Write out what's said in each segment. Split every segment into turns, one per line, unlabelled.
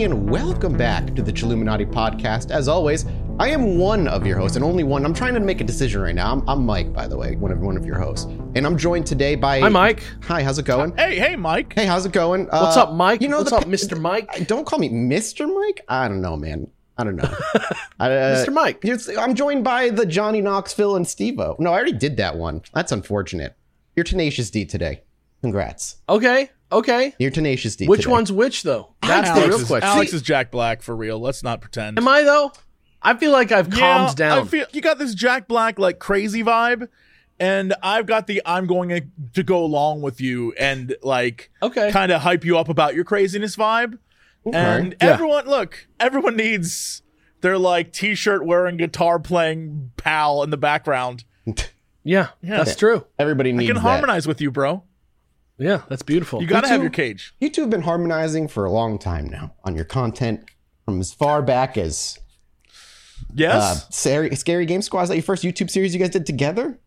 everybody, and welcome back to the Chilluminati podcast. As always, I am one of your hosts, and only one. I'm trying to make a decision right now. I'm, I'm Mike, by the way, one of one of your hosts, and I'm joined today by.
Hi, Mike.
Hi, how's it going?
Hey, hey, Mike.
Hey, how's it going?
What's
Uh,
up, Mike?
You know,
What's
the
up, Mr. Mike?
Don't call me Mr. Mike. I don't know, man. I don't know. I, uh,
Mr. Mike.
I'm joined by the Johnny Knoxville and Stevo. No, I already did that one. That's unfortunate. You're tenacious D today. Congrats.
Okay, okay.
You're tenacious D.
Which
today.
one's which, though? That's the real
is,
question.
Alex is Jack Black for real. Let's not pretend.
Am I though? I feel like I've
Yeah,
calmed down.
I feel you got this Jack Black like crazy vibe, and I've got the I'm going to go along with you and like
okay.
kind of hype you up about your craziness vibe. And
Yeah.
everyone, look, everyone needs their like t-shirt wearing, guitar playing pal in the background.
Yeah,
Yeah.
that's true.
Everybody needs.
I can
that.
harmonize with you, bro.
Yeah, that's beautiful.
You got to have your cage.
You two have been harmonizing for a long time now on your content from as far back as
Yes.
uh, Scary, Scary Game Squad. Is that your first YouTube series you guys did together?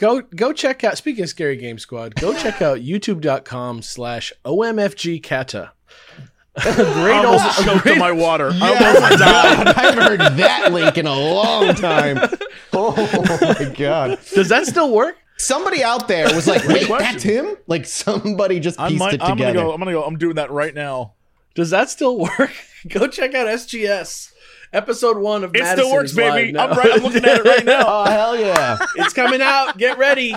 go go check out. Speaking of Scary Game Squad, go check out YouTube.com slash OMFGcata.
I
great old,
almost choked
great-
on my water. I
Oh
almost
my god, I haven't heard that link in a long time. Oh my god.
Does that still work?
Somebody out there was like, wait,
question.
that's him? Like somebody just
I
pieced
might,
it
I'm gonna
together.
go. I'm gonna go. I'm doing that right now.
Does that still work? go check out SGS. Episode one of
It
Madison
still works, baby.
now.
I'm right. I'm looking at it right now.
Oh hell yeah.
It's coming out. Get ready.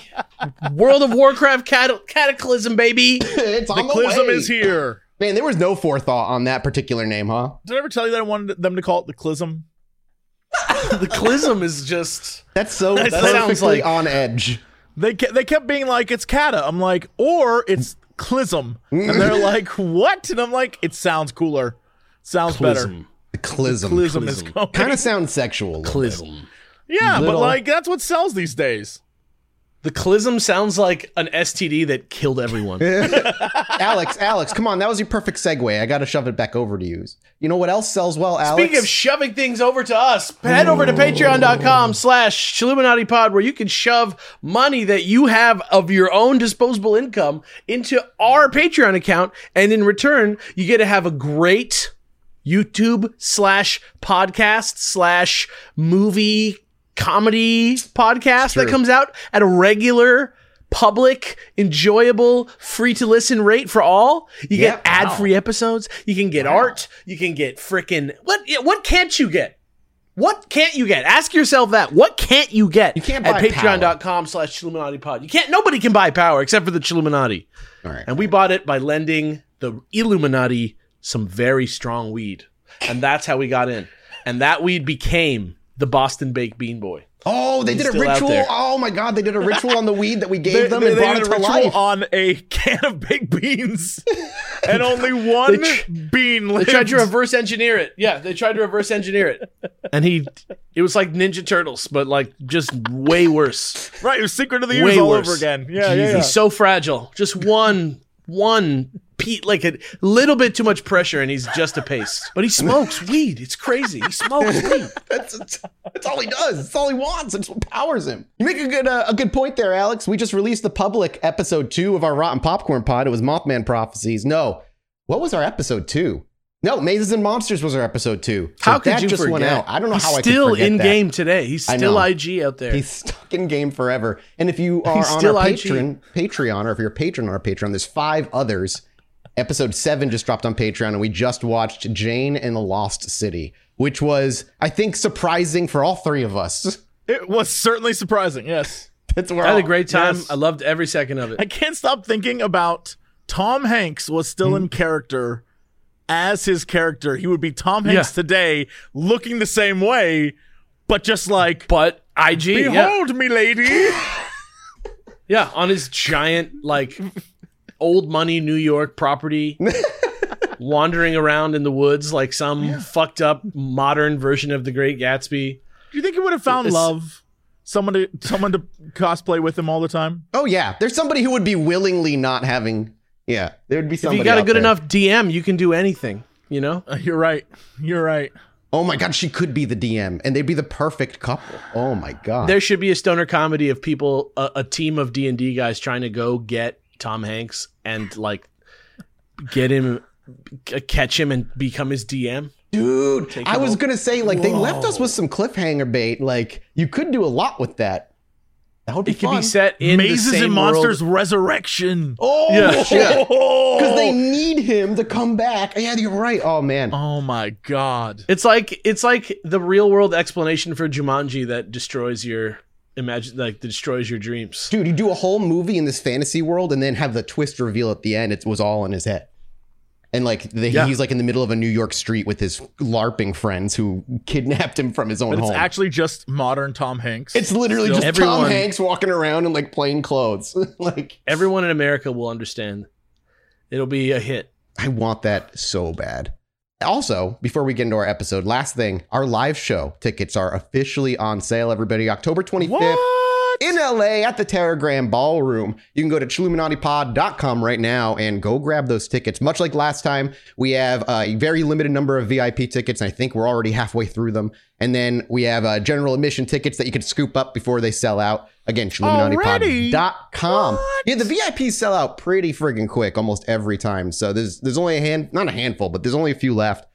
World of Warcraft cat- Cataclysm, baby.
it's on
The
the,
Clism
way.
is here.
Man, there was no forethought on that particular name, huh?
Did I ever tell you that I wanted them to call it the Clism?
The Clism is just.
That's so
That sounds like-
on edge.
They kept, they kept being like it's Kata. I'm like, or it's Clism, and they're like, what? And I'm like, it sounds cooler, sounds better.
Clism.
The clism.
Clism is
Clism.
Kind of sounds sexual. a little bit.
Clism.
yeah,
little-
but like that's what sells these days.
The Clism sounds like an STD that killed everyone.
Alex, Alex, come on. That was your perfect segue. I got to shove it back over to you. You know what else sells well, Alex?
Speaking of shoving things over to us, head over to patreon.com slash Pod where you can shove money that you have of your own disposable income into our Patreon account. And in return, you get to have a great YouTube slash podcast slash movie comedy podcast that comes out at a regular public enjoyable free to listen rate for all. You
Yep.
get ad free episodes. You can get art. You can get freaking what what can't you get? What can't you get? Ask yourself that. What can't you get
You can't
at
buy
patreon.com slash Chilluminati pod? You can't nobody can buy power except for the Chilluminati
All right.
and we bought it by lending the Illuminati some very strong weed. And that's how we got in. And that weed became the Boston Baked Bean Boy.
Oh, they
He's
did a ritual. Oh my god, they did a ritual on the weed that we gave
They,
them
they,
and
they
brought
did
it
a
to
ritual
life.
on a can of baked beans, and only one
tr-
bean
They
lived.
tried to reverse engineer it. Yeah, they tried to reverse engineer it. And he it was like Ninja Turtles, but like just way worse.
right, it was Secret of the
Way
Years all
worse.
over again. Yeah, yeah, yeah.
He's so fragile. Just one one pe- like a little bit too much pressure and he's just a paste. But he smokes weed. It's crazy. He smokes weed.
That's, that's, that's all he does. That's all he wants. It's what powers him. You make a good uh, a good point there, Alex. We just released the public episode two of our Rotten Popcorn Pod. It was Mothman Prophecies. No, what was our episode two? No, Mazes and Monsters was our episode two. So
How could
that
you
just
forget?
went out. I don't know
He's
how I
still in
that.
game today. He's still. IG out there.
He's stuck in game forever. And if you are
He's
on
still
our
IG.
Patreon, Patreon, or if you're a patron on our Patreon, there's five others. Episode seven just dropped on Patreon, and we just watched Jane and the Lost City, which was, I think, surprising for all three of us.
It was certainly surprising. Yes,
That's where
I had
all-
a great time.
Yes.
I loved every second of it.
I can't stop thinking about Tom Hanks was still in hmm. character as his character. He would be Tom Hanks
Yeah.
today, looking the same way, but just like,
but IG, yeah,
behold me, lady.
yeah, on his giant like old money New York property, wandering around in the woods like some fucked up modern version of the Great Gatsby.
Do you think he would have found
It's-
love? Someone to someone to cosplay with him all the time.
Oh yeah, there's somebody who would be willingly not having. Yeah, there would be
If you got a good
there.
enough DM, you can do anything. You know,
Uh, You're right. You're right.
Oh my god, she could be the DM, and they'd be the perfect couple. Oh my god.
there should be a stoner comedy of people, a, a team of D and D guys trying to go get Tom Hanks and like get him uh, catch him and become his DM.
Dude,
Take
I was
over.
gonna say like they left us with some cliffhanger bait. Like you could do a lot with that. That would be
It could
fun.
be set in
Mazes
the same
and Monsters
world.
Resurrection.
Oh,
Yeah, yeah. Oh.
Because they need him to come back. Yeah, you're right. Oh man.
Oh my god.
It's like it's like the real world explanation for Jumanji that destroys your imagine like destroys your dreams.
Dude, you do a whole movie in this fantasy world and then have the twist reveal at the end. It was all in his head. And like the,
Yeah.
he's like in the middle of a New York street with his LARPing friends who kidnapped him from his own
But it's
home.
actually just modern Tom Hanks.
it's literally
Still-
just Tom Hanks walking around in like plain clothes. like
Everyone in America will understand. It'll be a hit.
I want that so bad. Also, before we get into our episode, last thing, our live show tickets are officially on sale, everybody. October 25th.
what?
in LA at the Teragram Ballroom. You can go to chilluminatipod.com right now and go grab those tickets. Much like last time, we have a very limited number of VIP tickets. And I think we're already halfway through them. And then we have uh, general admission tickets that you can scoop up before they sell out. Again, chilluminatipod.com.
What?
Yeah, the VIPs sell out pretty friggin' quick almost every time. So there's there's only a hand, not a handful, but there's only a few left.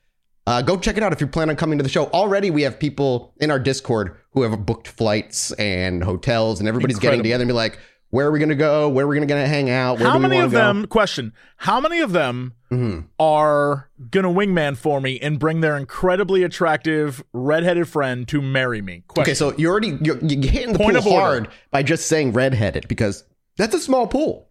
Uh, go check it out if you plan on coming to the show. Already, we have people in our Discord who have booked flights and hotels, and everybody's getting together and be like, "Where are we going to go? Where are we going to hang out? Where
How many of
to go?"
them? Question: How many of them
Mhm.
are gonna wingman for me and bring their incredibly attractive redheaded friend to marry me? Question.
Okay, so you already you're, you're hitting the
Point
pool hard by just saying redheaded because that's a small pool.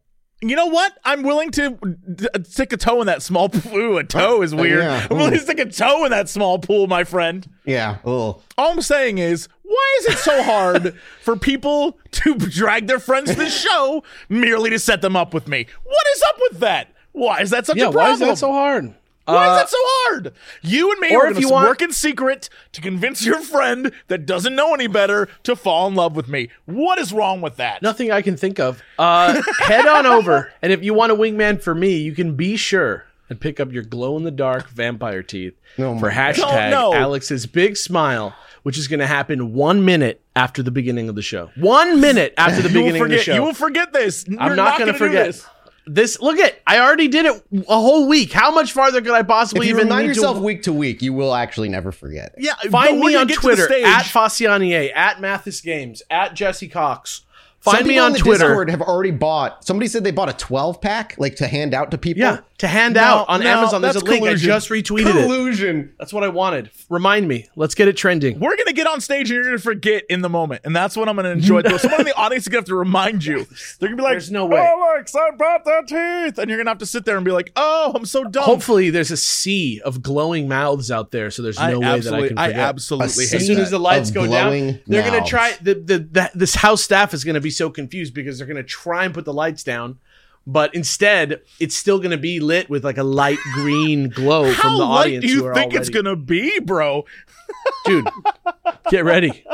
You know what? I'm willing to d- uh, stick a toe in that small pool. A toe is weird.
yeah.
I'm willing to stick a toe in that small pool, my friend.
Yeah. Oh.
All I'm saying is, why is it so hard for people to drag their friends to the show merely to set them up with me? What is up with that? Why is that such
Yeah,
a problem?
why is that so hard?
Why
Uh,
is that so hard? You and me
or
are
if
going
you
to
want-
work in secret to convince your friend that doesn't know any better to fall in love with me. What is wrong with that?
Nothing I can think of. Uh, head on over, and if you want a wingman for me, you can be sure and pick up your glow in the dark vampire teeth
Oh
for
my
hashtag
No, no.
Alex's big smile, which is going to happen one minute after the beginning of the show. One minute after the
you will
beginning of the
forget.
show.
You will forget this.
I'm
You're
not, going
gonna
to
do
forget.
this.
This look at I already did it a whole week. How much farther could I
If
possibly
you
even
remind yourself
to
week to week, you will actually never forget. it.
Yeah,
Find me on
get to the
Twitter
stage.
at Facianier, at Mathas Games, at Jesse Cox.
Some
Find me
people
on
the
Twitter.
Discord have already bought. Somebody said they bought a 12 pack, like to hand out to people.
Yeah, to hand
No,
out on
no,
Amazon. There's a
that's
link.
collusion.
I just retweeted it.
Collusion.
That's what I wanted. Remind me. Let's get it trending.
We're gonna get on stage and you're gonna forget in the moment, and that's what I'm gonna enjoy. Though someone in the audience is gonna have to remind you. They're gonna be like,
There's no way.
Oh, Alex, I brought that teeth," and you're gonna have to sit there and be like, "Oh, I'm so dumb."
Hopefully, there's a sea of glowing mouths out there, so there's no way that I
absolutely,
can
I
forget.
absolutely hate
as soon
that.
as the lights
of
go down,
glowing
they're gonna try. The, the the this house staff is gonna be so confused because they're gonna try and put the lights down, but instead it's still gonna be lit with like a light green glow
How
from the audience.
do
who
you think it's gonna be, bro?
dude? Get ready.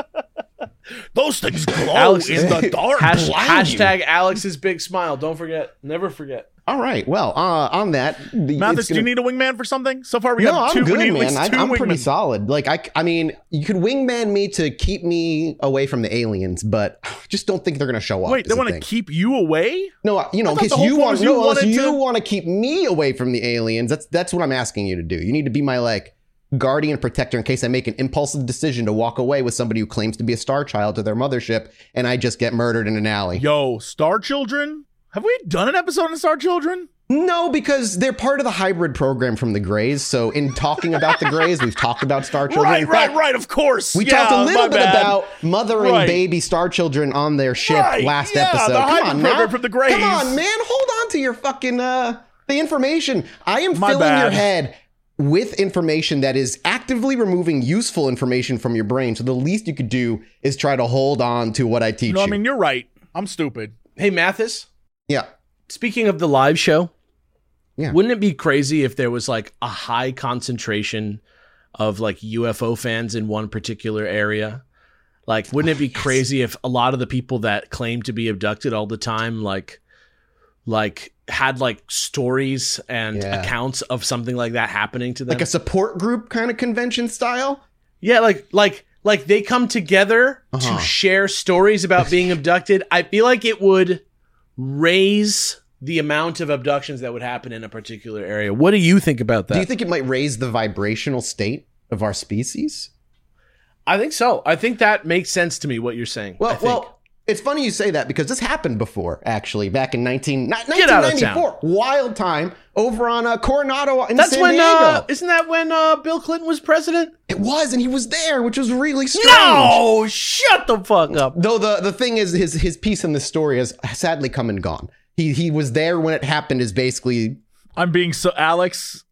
Those things glow
Alex
in the dark.
Hash, hashtag Alex's big smile. Don't forget. Never forget.
All right. Well, uh, on that, the,
Mathas,
it's
do you need a wingman for something? So far, we
no,
have
I'm
two.
good,
need
man. I, I'm pretty solid. Like, I, I mean, you could wingman me to keep me away from the aliens, but I just don't think they're gonna show up.
Wait, they want to keep you away?
No, you know, case you want,
you
no, unless you
to-
want to keep me away from the aliens. That's that's what I'm asking you to do. You need to be my like guardian protector in case I make an impulsive decision to walk away with somebody who claims to be a star child to their mothership, and I just get murdered in an alley.
Yo, Star Children. Have we done an episode on Star Children?
No, because they're part of the hybrid program from the Greys. So in talking about the Greys, we've talked about star children.
Right,
In
right, right. Of course.
We
Yeah,
talked a little bit
bad.
about mothering
Right.
baby star children on their ship
Right,
last
yeah,
episode.
the
Come
hybrid
on
program
now.
from the Greys.
Come on, man. Hold on to your fucking uh the information. I am
My
filling your head with information that is actively removing useful information from your brain. So the least you could do is try to hold on to what I teach
you. I mean you're right. I'm stupid.
Hey, Mathas.
Yeah.
Speaking of the live show,
Yeah.
wouldn't it be crazy if there was like a high concentration of like UFO fans in one particular area? Like, wouldn't it be crazy if a lot of the people that claim to be abducted all the time, like, like had like stories and
Yeah.
accounts of something like that happening to them?
Like a support group kind of convention style?
yeah, like like like they come together
Uh-huh.
to share stories about being abducted. I feel like it would raise the amount of abductions that would happen in a particular area. What do you think about that?
Do you think it might raise the vibrational state of our species?
I think so. I think that makes sense to me. What you're saying. I
Well,
think.
well, it's funny you say that because this happened before, actually, back in 19,
Get out of
1994. Wild time over on uh, Coronado in
that's
San
when.
Diego.
Uh, isn't that when uh, Bill Clinton was president?
it was, and he was there, which was really strange.
No, shut the fuck up.
Though the, the thing is, his his piece in the story has sadly come and gone. He he was there when it happened. Is basically
I'm being so Alex.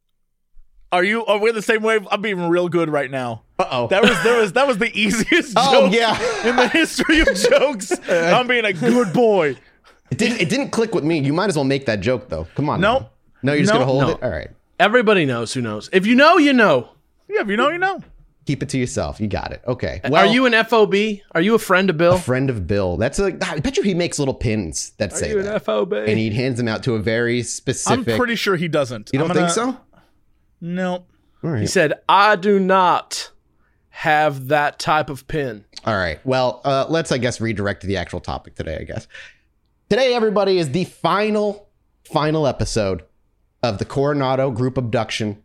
Are you? Are we in the same wave? I'm being real good right now.
uh oh.
That was there was that was the easiest
Oh,
joke
yeah.
in the history of jokes. I'm being a good boy.
It didn't it didn't click with me. You might as well make that joke though. Come on.
Nope.
now. No, you're just
Nope.
gonna hold
No.
it. All right.
Everybody knows who knows. If you know, you know.
Yeah, if you know, you know.
Keep it to yourself. You got it. Okay. Well,
Are you an FOB? Are you a friend of Bill?
a friend of Bill? That's a. I bet you he makes little pins that say that,
FOB?
and he hands them out to a very specific.
I'm pretty sure he doesn't.
you don't
I'm
think so?
No.
All right.
He said, "I do not have that type of pin."
All right. Well, uh, let's, I guess, redirect to the actual topic today, I guess. Today, everybody, is the final, final episode of the Coronado group abduction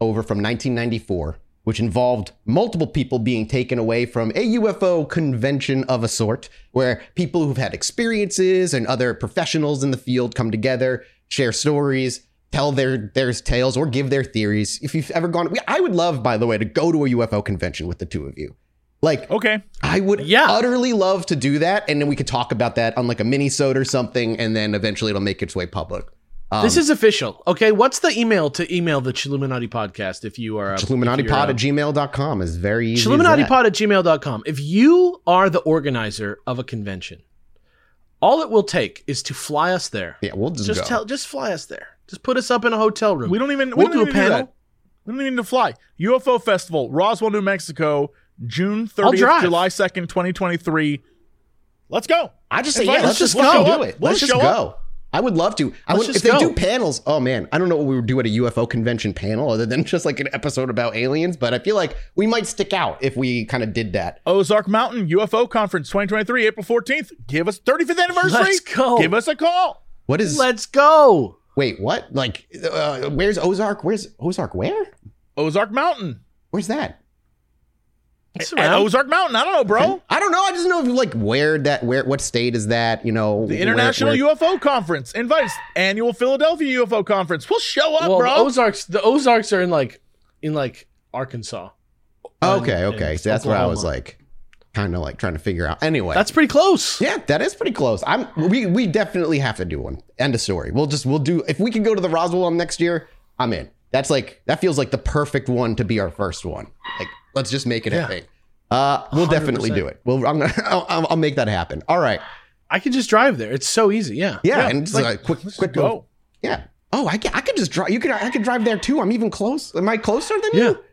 over from 1994, which involved multiple people being taken away from a UFO convention of a sort, where people who've had experiences and other professionals in the field come together, share stories, tell their their tales, or give their theories. If you've ever gone, I would love, by the way, to go to a UFO convention with the two of you. Like,
Okay.
I would
Yeah.
utterly love to do that, and then we could talk about that on like a mini-sode or something, and then eventually it'll make its way public. Um,
this is official. Okay, what's the email to email the Chilluminati podcast if you are a,
Illuminati
if you're
pod
a-
at gmail.com is very easy. as
Chilluminati
that.
pod at gmail.com. If you are the organizer of a convention, all it will take is to fly us there.
Yeah, we'll just,
Just
go.
tell just fly us there. Just put us up in a hotel room.
We don't even.
We'll
we don't
do a panel.
that. We don't even need to fly. UFO Festival, Roswell, New Mexico, June 30th. July 2nd, 2023. Let's go.
I just say, yeah, let's just
We'll
fucking
show
do
up.
it.
We'll
Let's just go.
up.
I would love to. I
Let's
would, if they do panels, oh man, I don't know what we would do at a UFO convention panel other than just like an episode about aliens, but I feel like we might stick out if we kind of did that.
Ozark Mountain UFO Conference 2023, April 14th. Give us 35th anniversary.
Let's go.
Give us a call.
What is?
Let's go.
Wait, what? Like, uh, where's Ozark? Where's Ozark? Where?
Ozark Mountain.
Where's that?
It's
At. Ozark Mountain. I don't know, bro.
I don't know. I just know if like where that where what state is that? You know,
The International
where,
UFO Conference invites annual Philadelphia UFO Conference. We'll show up,
well,
bro.
the Ozarks the Ozarks are in like in like Arkansas.
Okay,
and-
okay.
and
So that's where I was like, kind of like trying to figure out. Anyway,
That's pretty close.
yeah, that is pretty close. I'm we we definitely have to do one. End of story. We'll just we'll do if we can go to the Roswell one next year. I'm in. That's like that feels like the perfect one to be our first one. Like let's just make it
Yeah.
a thing. Uh, we'll definitely
100%.
do it. Well, I'm gonna I'll, I'll make that happen. All right.
I could just drive there. It's so easy. Yeah.
Yeah,
Yeah,
and it's
like,
like, quick quick
go.
Yeah. Oh, I can, I could just drive. You could I could drive there too. I'm even close. Am I closer than
Yeah.
you?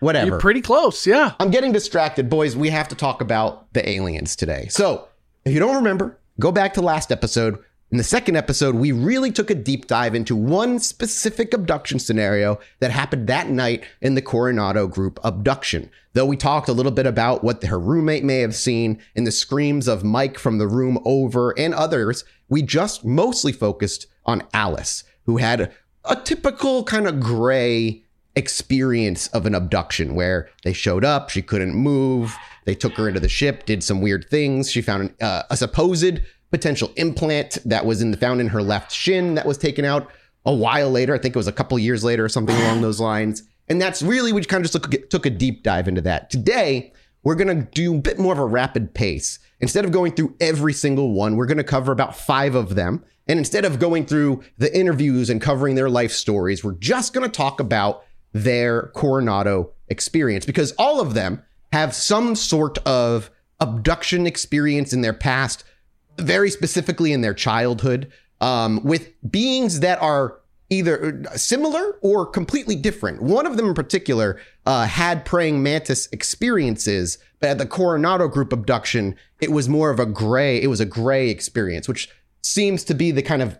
Whatever.
You're pretty close. Yeah.
I'm getting distracted, boys. We have to talk about the aliens today. So, if you don't remember, go back to last episode. In the second episode, we really took a deep dive into one specific abduction scenario that happened that night in the Coronado group abduction. Though we talked a little bit about what her roommate may have seen and the screams of Mike from the room over and others, we just mostly focused on Alice, who had a typical kind of gray experience of an abduction where they showed up, she couldn't move, they took her into the ship, did some weird things. She found an, uh, a supposed potential implant that was in the, found in her left shin that was taken out a while later. I think it was a couple years later or something along those lines. And that's really we kind of just took, took a deep dive into that. Today, we're going to do a bit more of a rapid pace. Instead of going through every single one, we're going to cover about five of them. And instead of going through the interviews and covering their life stories, we're just going to talk about their Coronado experience because all of them have some sort of abduction experience in their past, very specifically in their childhood, um, with beings that are either similar or completely different. One of them in particular uh, had praying mantis experiences, but at the Coronado group abduction, it was more of a gray. It was a gray experience, which seems to be the kind of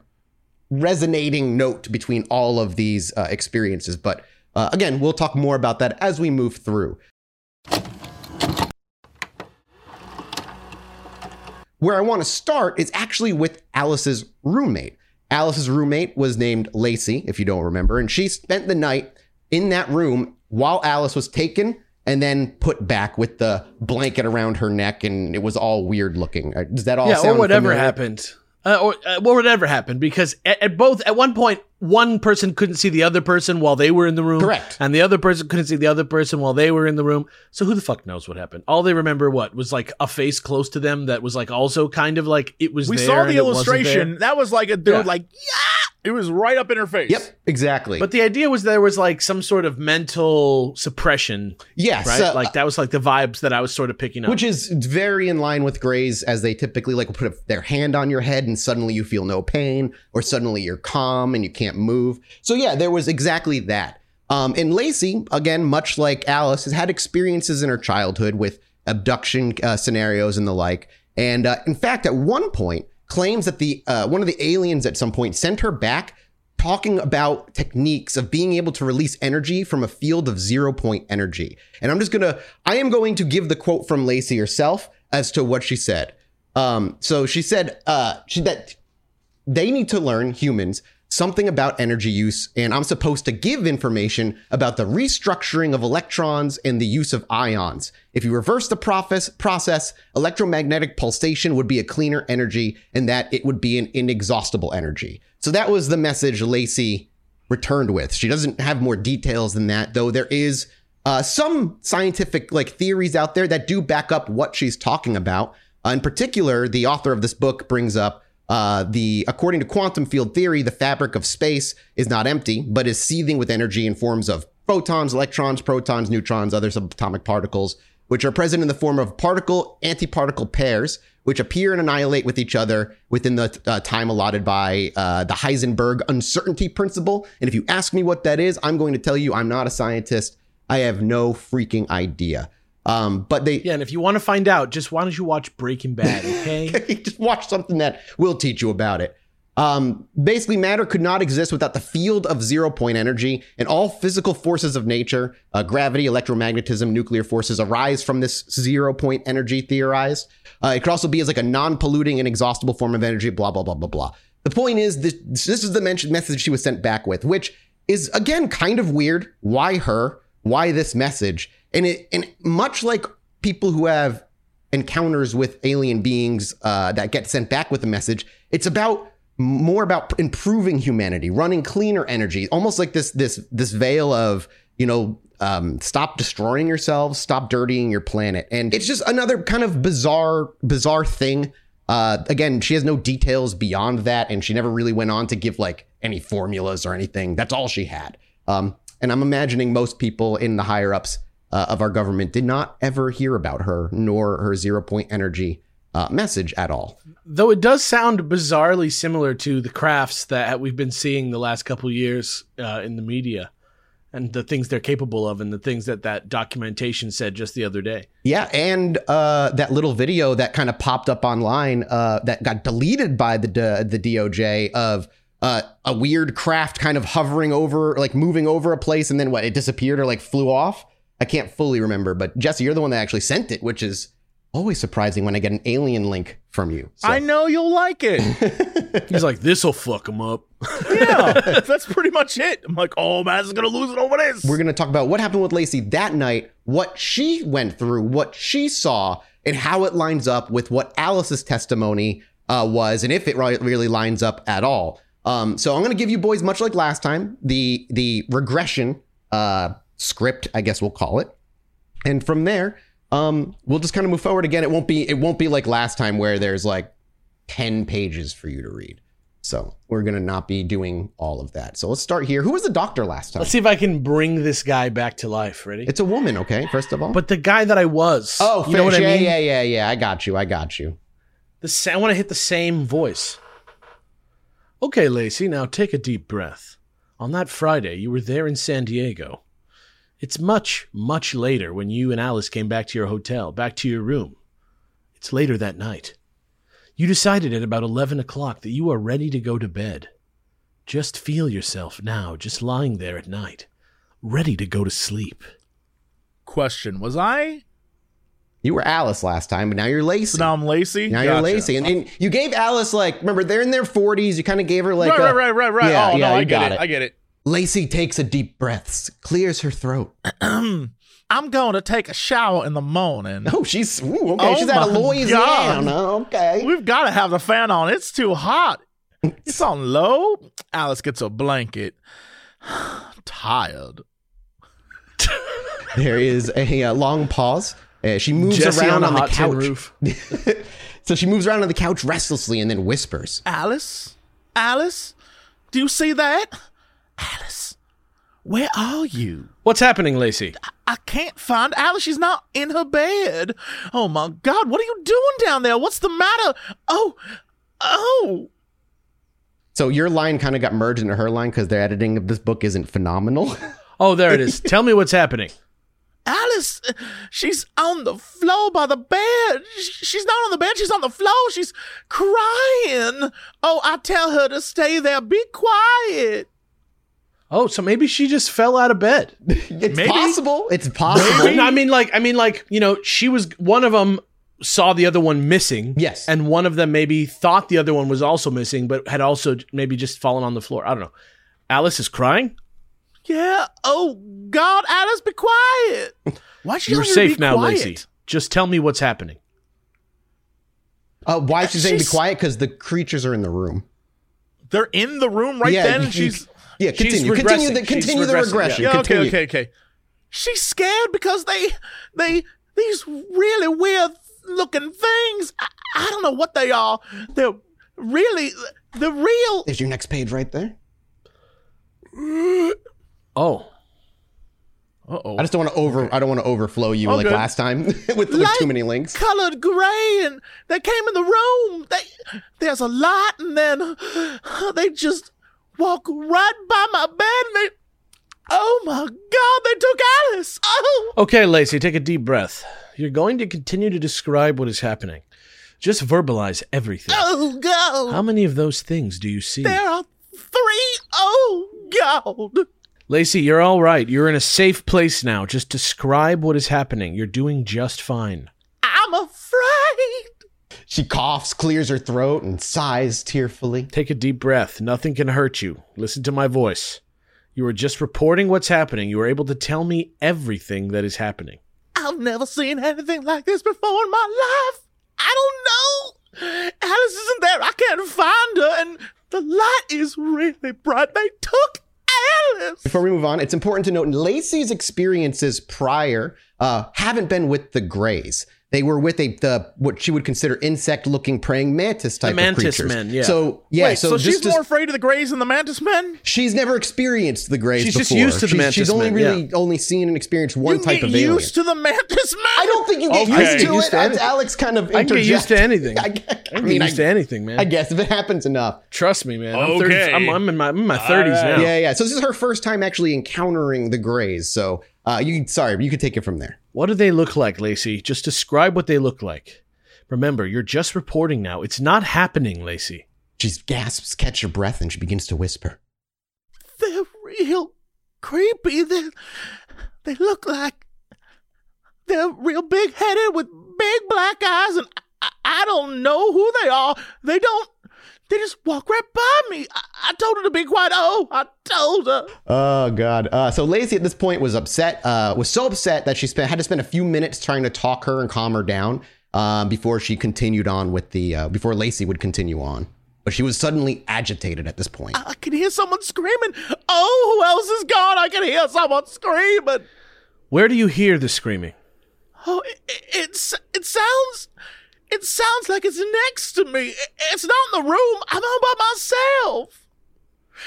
resonating note between all of these uh, experiences. But uh, again, we'll talk more about that as we move through. Where I want to start is actually with Alice's roommate. Alice's roommate was named Lacey, if you don't remember, and she spent the night in that room while Alice was taken and then put back with the blanket around her neck, and it was all weird looking. Uh, Does that all
yeah,
sound
or whatever
familiar?
happened, uh, or uh, or whatever happened, because at, at both at one point one person couldn't see the other person while they were in the room,
Correct.
and the other person couldn't see the other person while they were in the room. So who the fuck knows what happened? All they remember what was like a face close to them that was like also kind of like it was.
We
there
saw the
it wasn't there.
illustration. That was like a dude,
Yeah.
like yeah, it was right up in her face.
Yep, exactly.
But the idea was there was like some sort of mental suppression,
yes,
right?
uh,
like that was like the vibes that I was sort of picking up.
which is very in line with Grays, as they typically like put their hand on your head and suddenly you feel no pain, or suddenly you're calm and you can't move. So yeah, there was exactly that. Um, and Lacey, again, much like Alice, has had experiences in her childhood with abduction uh, scenarios and the like. And uh, in fact, at one point, claims that the uh, one of the aliens at some point sent her back talking about techniques of being able to release energy from a field of zero point energy. And I'm just gonna, I am going to give the quote from Lacey herself as to what she said. Um, so she said, uh, she that they need to learn humans something about energy use, and I'm supposed to give information about the restructuring of electrons and the use of ions. If you reverse the process, electromagnetic pulsation would be a cleaner energy, and that it would be an inexhaustible energy. So that was the message Lacey returned with. She doesn't have more details than that, though there is uh, some scientific like theories out there that do back up what she's talking about. Uh, in particular, the author of this book brings up uh, the according to quantum field theory, the fabric of space is not empty, but is seething with energy in forms of photons, electrons, protons, neutrons, other subatomic particles, which are present in the form of particle antiparticle pairs, which appear and annihilate with each other within the uh, time allotted by uh, the Heisenberg uncertainty principle. And if you ask me what that is, I'm going to tell you I'm not a scientist. I have no freaking idea. Um, but they
yeah, and if you want to find out, just why don't you watch Breaking Bad? Okay.
just watch something that will teach you about it. Um, basically, matter could not exist without the field of zero point energy, and all physical forces of nature, uh, gravity, electromagnetism, nuclear forces, arise from this zero point energy theorized. Uh, it could also be as like a non polluting and exhaustible form of energy, blah, blah, blah, blah, blah. The point is, this, this is the mention, message she was sent back with, which is again kind of weird. Why her? Why this message? And it, and much like people who have encounters with alien beings uh, that get sent back with a message. It's about more about improving humanity, running cleaner energy, almost like this this this veil of you know um, stop destroying yourselves, stop dirtying your planet, and it's just another kind of bizarre bizarre thing. Uh, again, she has no details beyond that, and she never really went on to give like any formulas or anything. That's all she had. Um, and I'm imagining most people in the higher ups uh, of our government did not ever hear about her nor her zero point energy uh, message at all.
Though it does sound bizarrely similar to the crafts that we've been seeing the last couple years uh, in the media and the things they're capable of and the things that that documentation said just the other day.
Yeah, and uh, that little video that kind of popped up online uh, that got deleted by the the DOJ of uh, a weird craft kind of hovering over, like moving over a place, and then what? It disappeared or like flew off. I can't fully remember, but Jesse, you're the one that actually sent it, which is always surprising when I get an alien link from you. So-
I know you'll like it.
He's like, this'll fuck him up.
yeah, that's pretty much it. I'm like, oh, Matt's gonna lose it over this.
We're going to talk about what happened with Lacey that night, what she went through, what she saw, and how it lines up with what Alice's testimony uh, was, and if it really lines up at all. Um, so I'm going to give you boys, much like last time, the the regression uh, script, I guess we'll call it, and from there, um, we'll just kind of move forward again. It won't be it won't be like last time where there's like ten pages for you to read. So we're going to not be doing all of that. So let's start here. Who was the doctor last time?
Let's see if I can bring this guy back to life. Ready?
It's a woman, okay? First of all.
but the guy that I was.
oh,
you know what I
yeah,
mean?
yeah, yeah, yeah. I got you. I got you.
The sa- I want to hit the same voice. Okay, Lacey, now take a deep breath. On that Friday, you were there in San Diego. It's much, much later when you and Alice came back to your hotel, back to your room. It's later that night. You decided at about 11 o'clock that you are ready to go to bed. Just feel yourself now, just lying there at night, ready to go to sleep.
Question: Was I
You were Alice last time, but now you're Lacey.
So now I'm Lacey.
Now you're
Gotcha.
Lacey, and, and you gave Alice like remember they're in their 40s. You kind of gave her like
right,
a,
right, right, right, right.
Yeah,
oh
yeah,
no,
you
I get
got
it.
it.
I get it.
Lacey takes a deep breath, clears her throat.
I'm going to take a shower in the morning.
Oh, she's ooh, okay.
Oh
she's out of
my
Louisiana. Okay.
We've got to have the fan on. It's too hot. It's on low. Alice gets a blanket. Tired.
There is a uh, long pause. Uh, she moves
Jesse
around
on
on,
the
the
hot
couch.
roof.
so she moves around on the couch restlessly and then whispers.
Alice? Alice? Do you see that? Alice, where are you?
What's happening, Lacey?
I can't find Alice. She's not in her bed. Oh my God, what are you doing down there? What's the matter? Oh, oh.
So your line kind of got merged into her line because the editing of this book isn't phenomenal.
Oh, there it is. Tell me what's happening.
Alice, she's on the floor by the bed. She's not on the bed. She's on the floor. She's crying. Oh, I tell her to stay there. Be quiet.
Oh, so maybe she just fell out of bed.
it's
Maybe.
possible. It's possible.
No, I mean, like, I mean, like, you know, she was one of them saw the other one missing.
Yes.
and one of them maybe thought the other one was also missing, but had also maybe just fallen on the floor. I don't know. Alice is crying.
Yeah. Oh God, Alice, be quiet. Why'd she
You're
tell her to
safe
be
now,
quiet?
Lacey. Just tell me what's happening.
Uh, why is she saying be quiet? Because the creatures are in the room.
They're in the room right
yeah,
then.
you-
and she's
yeah.
she's
Continue. continue the
regressing. She's
continue the
regressing,
regression.
yeah. Okay.
Continue.
Okay. Okay. She's scared because they they these really weird looking things. I, I don't know what they are. They're really the real.
There's your next page right there.
Oh,
Uh oh.
I just don't want to over. I don't want to overflow you like
Okay.
last time with, with
Like-
too many links.
colored gray and they came in the room they there's a lot and then they just walk right by my bed and they oh my god they took alice oh
okay, Lacey. Take a deep breath. You're going to continue to describe what is happening. Just verbalize everything.
oh god
How many of those things do you see?
there are three oh god
Lacey, you're all right. You're in a safe place now. Just describe what is happening. You're doing just fine.
i'm afraid
She coughs, clears her throat, and sighs tearfully.
Take a deep breath. Nothing can hurt you. Listen to my voice. You are just reporting what's happening. You are able to tell me everything that is happening.
i've never seen anything like this before in my life i don't know alice isn't there i can't find her and the light is really bright they took alice
Before we move on, it's important to note Lacey's experiences prior uh, haven't been with the Greys. They were with a the what she would consider insect-looking praying mantis type
mantis
of creatures.
men, yeah.
So yeah,
Wait, so,
so,
she's
just to-
more afraid of the Greys than the Mantis Men?
she's never experienced the Greys
She's
before.
just used to the
she's,
mantis
She's only
men,
really only seen and experienced one
you
type
get
of alien.
used to the Mantis Men?
I don't think you get
Okay.
used to
Used
it.
to
as
anything.
Alex kind of
I can get used to anything.
I,
I
I mean,
get used
I,
to anything, man.
I guess if it happens enough.
Trust me, man. I'm, 30,
Okay.
I'm, I'm in my, I'm in my 30s
right.
now.
Yeah, yeah. So this is her first time actually encountering the Greys. So uh, you sorry, you could take it from there.
What do they look like, Lacey? Just describe what they look like. Remember, you're just reporting now. It's not happening, Lacey.
She gasps, catch her breath, and she begins to whisper.
They're real creepy. They they look like they're real big headed with big black eyes, and I, I don't know who they are. They don't. They just walk right by me. I, I told her to be quiet. Oh, I told her.
Oh God! Uh, so Lacey at this point was upset. Uh, was so upset that she spent had to spend a few minutes trying to talk her and calm her down um, before she continued on with the uh, before Lacey would continue on. But she was suddenly agitated at this point.
I can hear someone screaming. Oh, who else is gone? I can hear someone screaming.
Where do you hear the screaming?
Oh, it, it, it's it sounds it sounds like it's next to me. It's not in the room. I'm all by myself.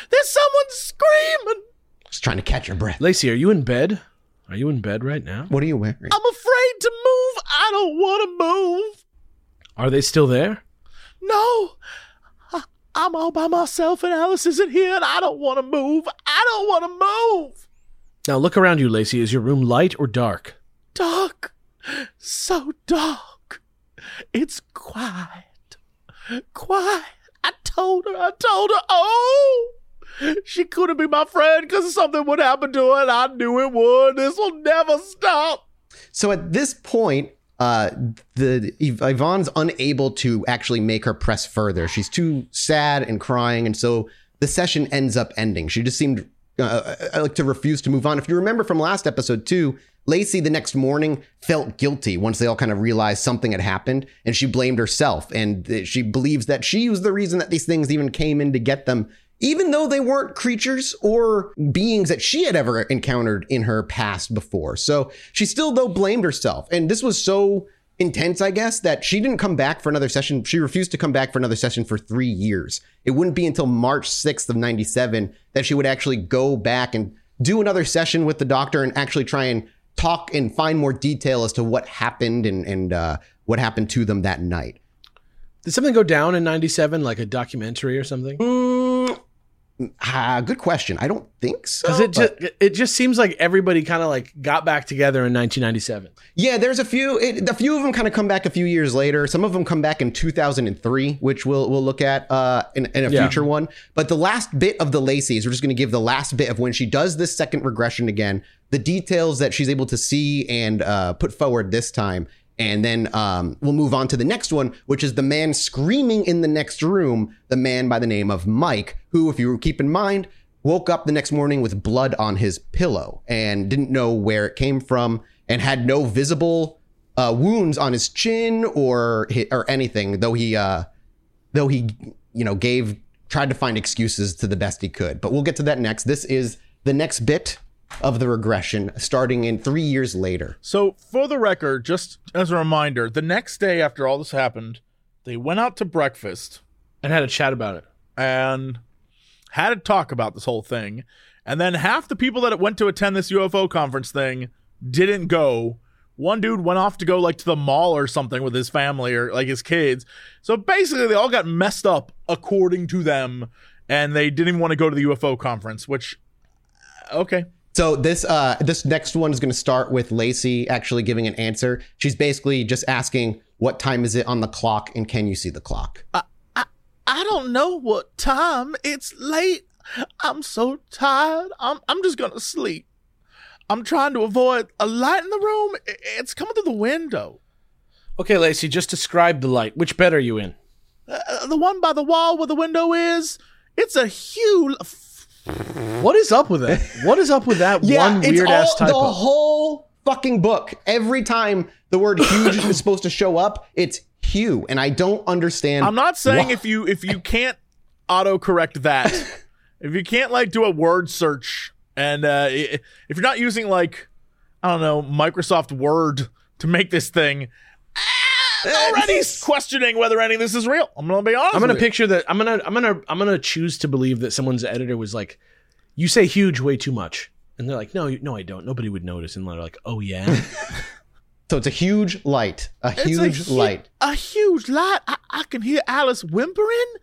There's someone screaming.
Just trying to catch your breath.
Lacey, are you in bed? Are you in bed right now?
What are you wearing?
I'm afraid to move. I don't want to move.
Are they still there?
No. I, I'm all by myself and Alice isn't here and I don't want to move. I don't want to move.
Now look around you, Lacey. Is your room light or dark?
Dark. So dark. It's quiet. Quiet. I told her. I told her. Oh. She couldn't be my friend because something would happen to her, and I knew it would. This will never stop.
So at this point, uh, the Yvonne's unable to actually make her press further. She's too sad and crying, and so the session ends up ending. She just seemed uh, uh like to refuse to move on. If you remember from last episode too, Lacey the next morning felt guilty once they all kind of realized something had happened, and she blamed herself. And she believes that she was the reason that these things even came in to get them even though they weren't creatures or beings that she had ever encountered in her past before. So she still, though, blamed herself. And this was so intense, I guess, that she didn't come back for another session. She refused to come back for another session for three years. It wouldn't be until March 6th of 97 that she would actually go back and do another session with the doctor and actually try and talk and find more detail as to what happened and, and uh, what happened to them that night.
Did something go down in 97, like a documentary or something?
Mm, uh, good question. I don't think so.
Because it just it just seems like everybody kind of like got back together in 1997.
Yeah, there's a few. It, a few of them kind of come back a few years later. Some of them come back in 2003, which we'll we'll look at uh, in, in a yeah. future one. But the last bit of the Lacey's, we're just going to give the last bit of when she does this second regression again. The details that she's able to see and uh, put forward this time and then um, we'll move on to the next one, which is the man screaming in the next room, the man by the name of Mike, who, if you keep in mind, woke up the next morning with blood on his pillow and didn't know where it came from and had no visible uh, wounds on his chin or or anything. Though he uh, though he you know gave tried to find excuses to the best he could. But we'll get to that next. This is the next bit of the regression starting in three years later.
So, for the record, just as a reminder, the next day after all this happened, they went out to breakfast
and had a chat about it
and had a talk about this whole thing. And then half the people that went to attend this UFO conference thing didn't go. One dude went off to go like to the mall or something with his family or like his kids. So basically, they all got messed up according to them, and they didn't even want to go to the UFO conference. Which, okay,
so this uh this next one is going to start with Lacey actually giving an answer. She's basically just asking what time is it on the clock and can you see the clock?
I I, I don't know what time. It's late. I'm so tired. I'm I'm just going to sleep. I'm trying to avoid a light in the room. It's coming through the window.
Okay, Lacey, just describe the light. Which bed are you in?
Uh, the one by the wall where the window is. It's a huge
what is up with that? What is up with that yeah, one weird ass typo?
The whole fucking book. Every time the word huge is supposed to show up, it's hue, and I don't understand.
I'm not saying why. if you if you can't autocorrect that, if you can't like do a word search, and uh, if you're not using like I don't know Microsoft Word to make this thing, already questioning whether any of this is real. I'm gonna be honest.
I'm gonna
with
picture that. I'm gonna I'm gonna I'm gonna choose to believe that someone's editor was like, "You say huge way too much," and they're like, "No, no, I don't. Nobody would notice." And they're like, "Oh yeah."
so it's a huge light, a It's huge hu- light.
A huge light. I, I can hear Alice whimpering.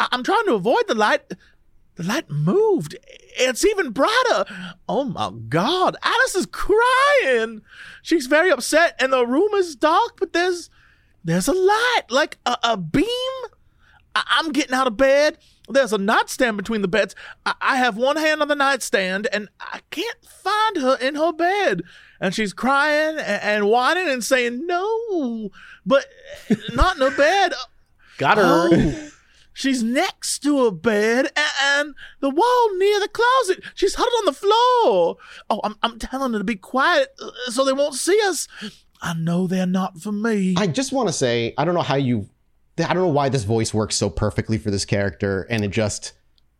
I, I'm trying to avoid the light. The light moved. It's even brighter. Oh my God. Alice is crying. She's very upset, and the room is dark, but there's there's a light, like a, a beam. I- am getting out of bed. There's a nightstand between the beds. I-, I have one hand on the nightstand, and I can't find her in her bed. And she's crying and, and whining and saying no, but not in her bed.
Got her. Oh.
She's next to a bed and the wall near the closet. She's huddled on the floor. Oh, I'm, I'm telling her to be quiet uh, so they won't see us. I know they're not for me.
I just want to say, I don't know how you, I don't know why this voice works so perfectly for this character, and it just,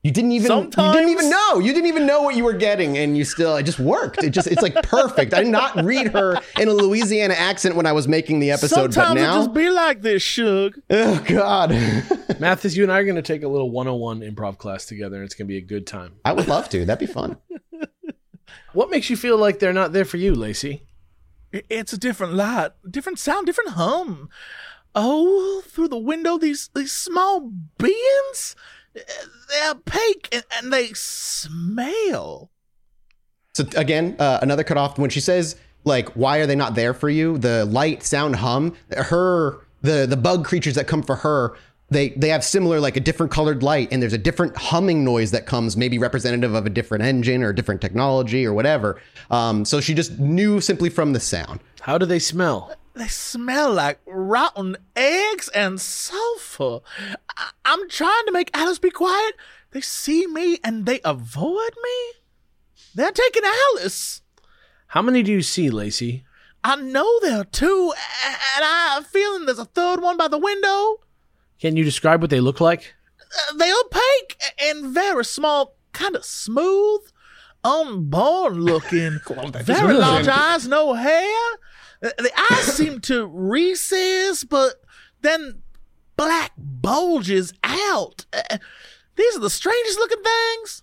you didn't even, Sometimes, you didn't even know, you didn't even know what you were getting, and you still, it just worked. It just, it's like perfect. I did not read her in a Louisiana accent when I was making the episode,
Sometimes
but now,
it just be like this, Shug.
Oh God,
Mathas, you and I are going to take a little 101 improv class together, and it's going to be a good time.
I would love to. That'd be fun.
what makes you feel like they're not there for you, Lacey?
It's a different light, different sound, different hum. Oh, through the window, these these small beings, they're opaque and, and they smell.
So again, uh, another cutoff when she says like, "Why are they not there for you?" The light, sound, hum. Her the the bug creatures that come for her they they have similar like a different colored light and there's a different humming noise that comes maybe representative of a different engine or a different technology or whatever um, so she just knew simply from the sound
how do they smell
they smell like rotten eggs and sulfur. I- I'm trying to make Alice be quiet. They see me and they avoid me. They're taking Alice.
How many do you see, Lacey?
I know there are two, and I have a feeling there's a third one by the window.
Can you describe what they look like?
Uh, They opaque and very small, kind of smooth, unborn looking, very large eyes, no hair. Uh, The eyes seem to recess, but then black bulges out. Uh, These are the strangest looking things.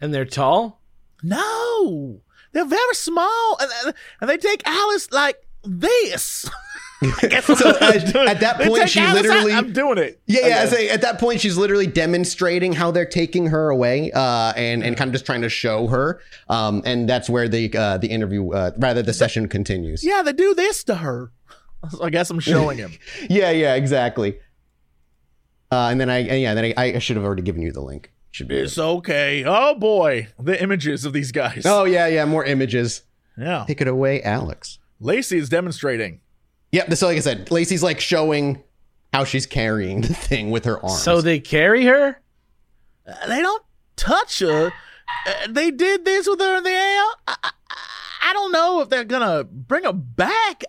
And they're tall?
No, they're very small, and, and they take Alice like this.
So at- at that point, she literally-
I'm doing it.
Yeah, yeah.
Okay.
at that point she's literally demonstrating how they're taking her away, uh, and and kind of just trying to show her, um, and that's where the uh, the interview, uh, rather the session continues.
Yeah, they do this to her. So I guess I'm showing him.
yeah, yeah, exactly. Uh, and then I, and yeah, then I, I should have already given you the link. Should be.
It's okay. Oh boy, the images of these guys.
Oh yeah, yeah. More images.
yeah.
Take it away, Alex.
Lacey is demonstrating.
Yep. So like I said, Lacey's like showing how she's carrying the thing with her arms.
So they carry her?
Uh, They don't touch her. Uh, they did this with her in the air. I, I, I don't know if they're gonna bring her back.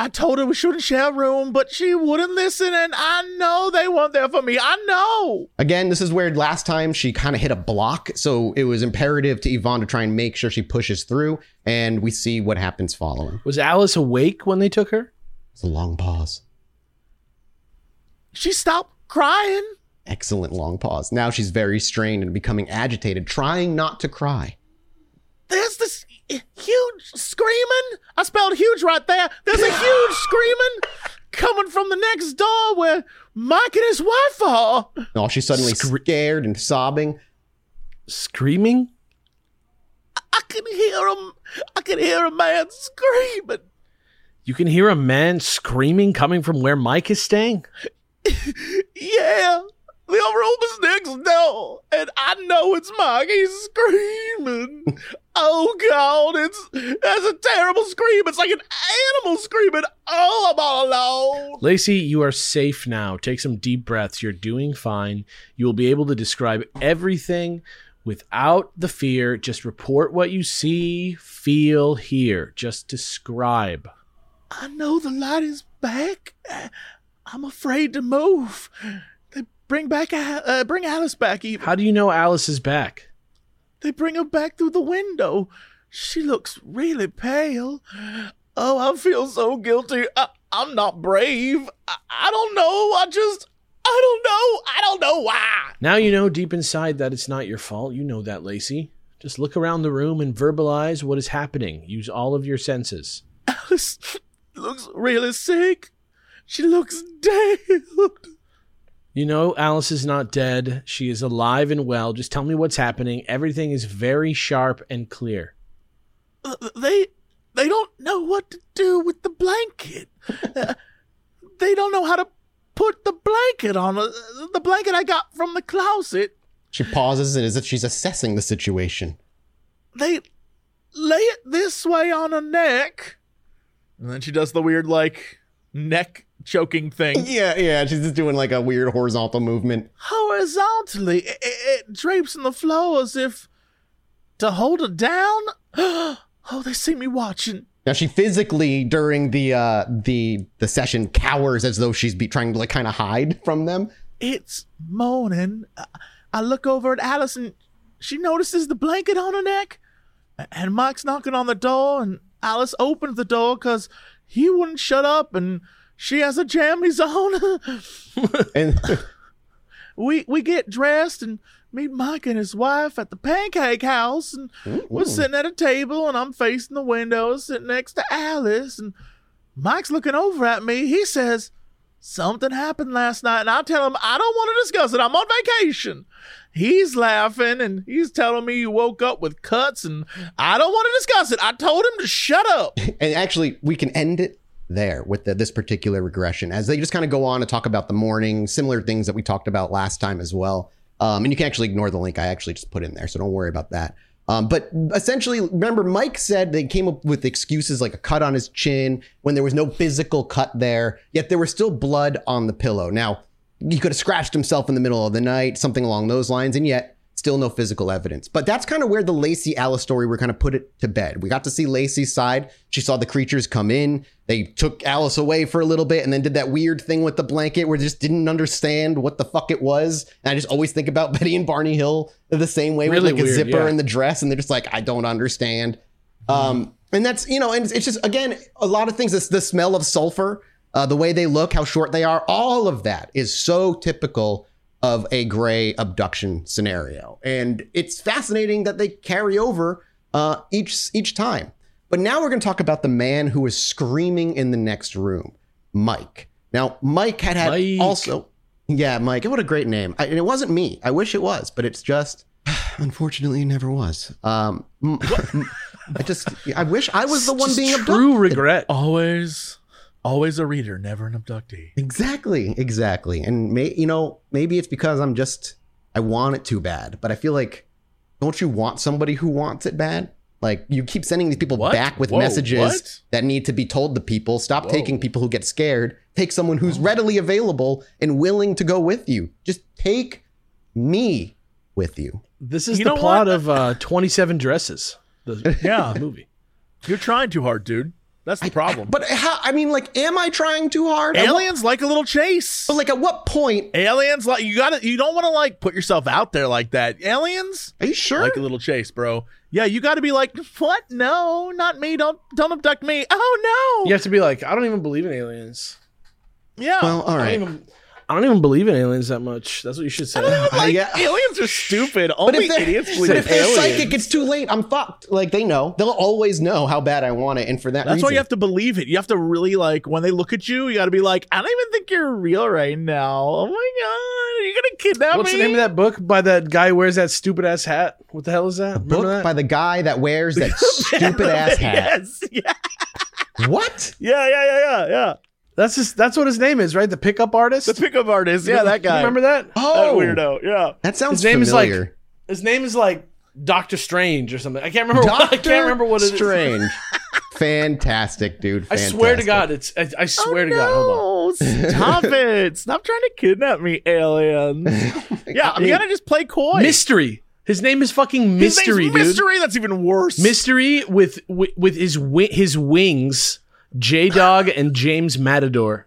I told her we shouldn't share a room, but she wouldn't listen, and I know they weren't there for me. I know.
Again, this is where last time she kind of hit a block, so it was imperative to Yvonne to try and make sure she pushes through, and we see what happens following.
Was Alice awake when they took her?
It's a long pause.
She stopped crying.
Excellent long pause. Now she's very strained and becoming agitated, trying not to cry.
There's this huge screaming. I spelled huge right there. There's a huge screaming coming from the next door where Mike and his wife are.
All she's suddenly
Scre-
scared and sobbing.
Screaming?
I can hear him. I can hear a man screaming.
You can hear a man screaming coming from where Mike is staying?
Yeah, the room is next door, and I know it's Mike. He's screaming. Oh God, it's that's a terrible scream. It's like an animal screaming. Oh, I'm all alone.
Lacey, you are safe now. Take some deep breaths. You're doing fine. You will be able to describe everything without the fear. Just report what you see, feel, hear. Just describe.
I know the light is back. I'm afraid to move. They bring back uh, bring Alice back. Even
How do you know Alice is back?
they bring her back through the window. She looks really pale. Oh, I feel so guilty. I, I'm not brave. I, I don't know. I just I don't know. I don't know why.
Now you know deep inside that it's not your fault. You know that, Lacey. Just look around the room and verbalize what is happening. Use all of your senses.
Alice looks really sick. She looks dead.
You know Alice is not dead. She is alive and well. Just tell me what's happening. Everything is very sharp and clear.
Uh, they they don't know what to do with the blanket. Uh, they don't know how to put the blanket on. Uh, the blanket I got from the closet.
She pauses and as if she's assessing the situation.
They lay it this way on her neck, and then she does the weird like neck choking thing
Yeah, yeah. She's just doing like a weird horizontal movement.
horizontally. It, it, it drapes on the floor as if to hold her down. Oh, they see me watching.
Now she physically during the uh the the session cowers as though she's be trying to like kind of hide from them.
It's moaning. I- I look over at Allison. she notices the blanket on her neck. And Mike's knocking on the door, and Alice opens the door because he wouldn't shut up, and she has a jammies on.
And
we we get dressed and meet Mike and his wife at the pancake house, and we're sitting at a table, and I'm facing the window, sitting next to Alice, and Mike's looking over at me. He says, Something happened last night, and I tell him I don't want to discuss it. I'm on vacation. He's laughing and he's telling me you woke up with cuts, and I don't want to discuss it. I told him to shut up.
and actually we can end it there with the, this particular regression as they just kind of go on to talk about the morning similar things that we talked about last time as well um, and you can actually ignore the link i actually just put in there so don't worry about that Um, but essentially, remember, Mike said they came up with excuses like a cut on his chin when there was no physical cut there, yet there was still blood on the pillow. Now, he could have scratched himself in the middle of the night, something along those lines, and yet still no physical evidence. But that's kind of where the Lacey Alice story we're kind of put it to bed. We got to see Lacey's side. She saw the creatures come in. They took Alice away for a little bit and then did that weird thing with the blanket where they just didn't understand what the fuck it was. And I just always think about Betty and Barney Hill the same way
Really
with like a zipper
yeah.
in the dress and they're just like, I don't understand. Um, and that's, you know, and it's- it's just, again, a lot of things. It's the smell of sulfur, uh, the way they look, how short they are, all of that is so typical of a gray abduction scenario. And it's fascinating that they carry over uh, each each time. But now we're going to talk about the man who was screaming in the next room, Mike. Now, Mike had had
Mike.
also, yeah, Mike. What a great name. I, and it wasn't me. I wish it was, but it's just, unfortunately, it never was. Um, m- I just, I wish I was the one
Just
being
true
abducted.
regret.
Always, always a reader, never an abductee.
Exactly, exactly. And may you know, maybe it's because I'm just I want it too bad, but I feel like don't you want somebody who wants it bad? Like you keep sending these people
What?
back with
Whoa,
messages
what?
that need to be told to people. Stop
Whoa.
taking people who get scared. Take someone who's readily available and willing to go with you. Just take me with you.
This is
You
the plot
what?
of uh, 27 Dresses, the
Yeah,
movie.
you're trying too hard, dude. That's the problem.
But how I mean like am I trying too hard? At what-
Aliens like a little chase.
but like at what point
Aliens like you got to You don't want to like put yourself out there like that. Aliens
are you sure?
like a little chase, bro. Yeah, you got to be like, what? No, not me. Don't don't abduct me. Oh no.
You have to be like, I don't even believe in aliens.
Yeah.
well, all
I don't even, I don't even believe in aliens that much. That's what you should say.
like,
yeah.
aliens are stupid.
But
Only
if they're,
idiots
but if they're
aliens.
psychic, it's too late. I'm fucked. Like they know. They'll always know how bad I want it, and for that
That's
reason,
why you have to believe it. You have to really like when they look at you, you got to be like, I don't even think you're real right now. Oh my god, are you gonna kidnap me?
What's
me?
the name of that book by that guy who wears that stupid ass hat? What the hell is that?
book
that?
by the guy that wears that stupid ass hat.
Yes, yeah,
What?
yeah, yeah, yeah, yeah, yeah.
That's just that's what his name is, right? The pickup artist.
The pickup artist. Yeah, that
You
guy.
remember that? Oh.
that
Oh,
weirdo? Yeah.
That sounds
His name is like-
familiar.
His name is like Doctor Strange or something. I can't remember. What, I can't remember what it is.
Strange. Fantastic, dude.
I swear to God, it's. I, I swear to God. Hold on.
Oh, Stop it! Stop trying to kidnap me, aliens. Oh yeah,
I
you
mean,
gotta just play coy.
Mystery. His name is fucking
His name's
Mystery, dude.
Mystery. That's even worse.
Mystery with with, with his wi- his wings, J Dog and James Matador.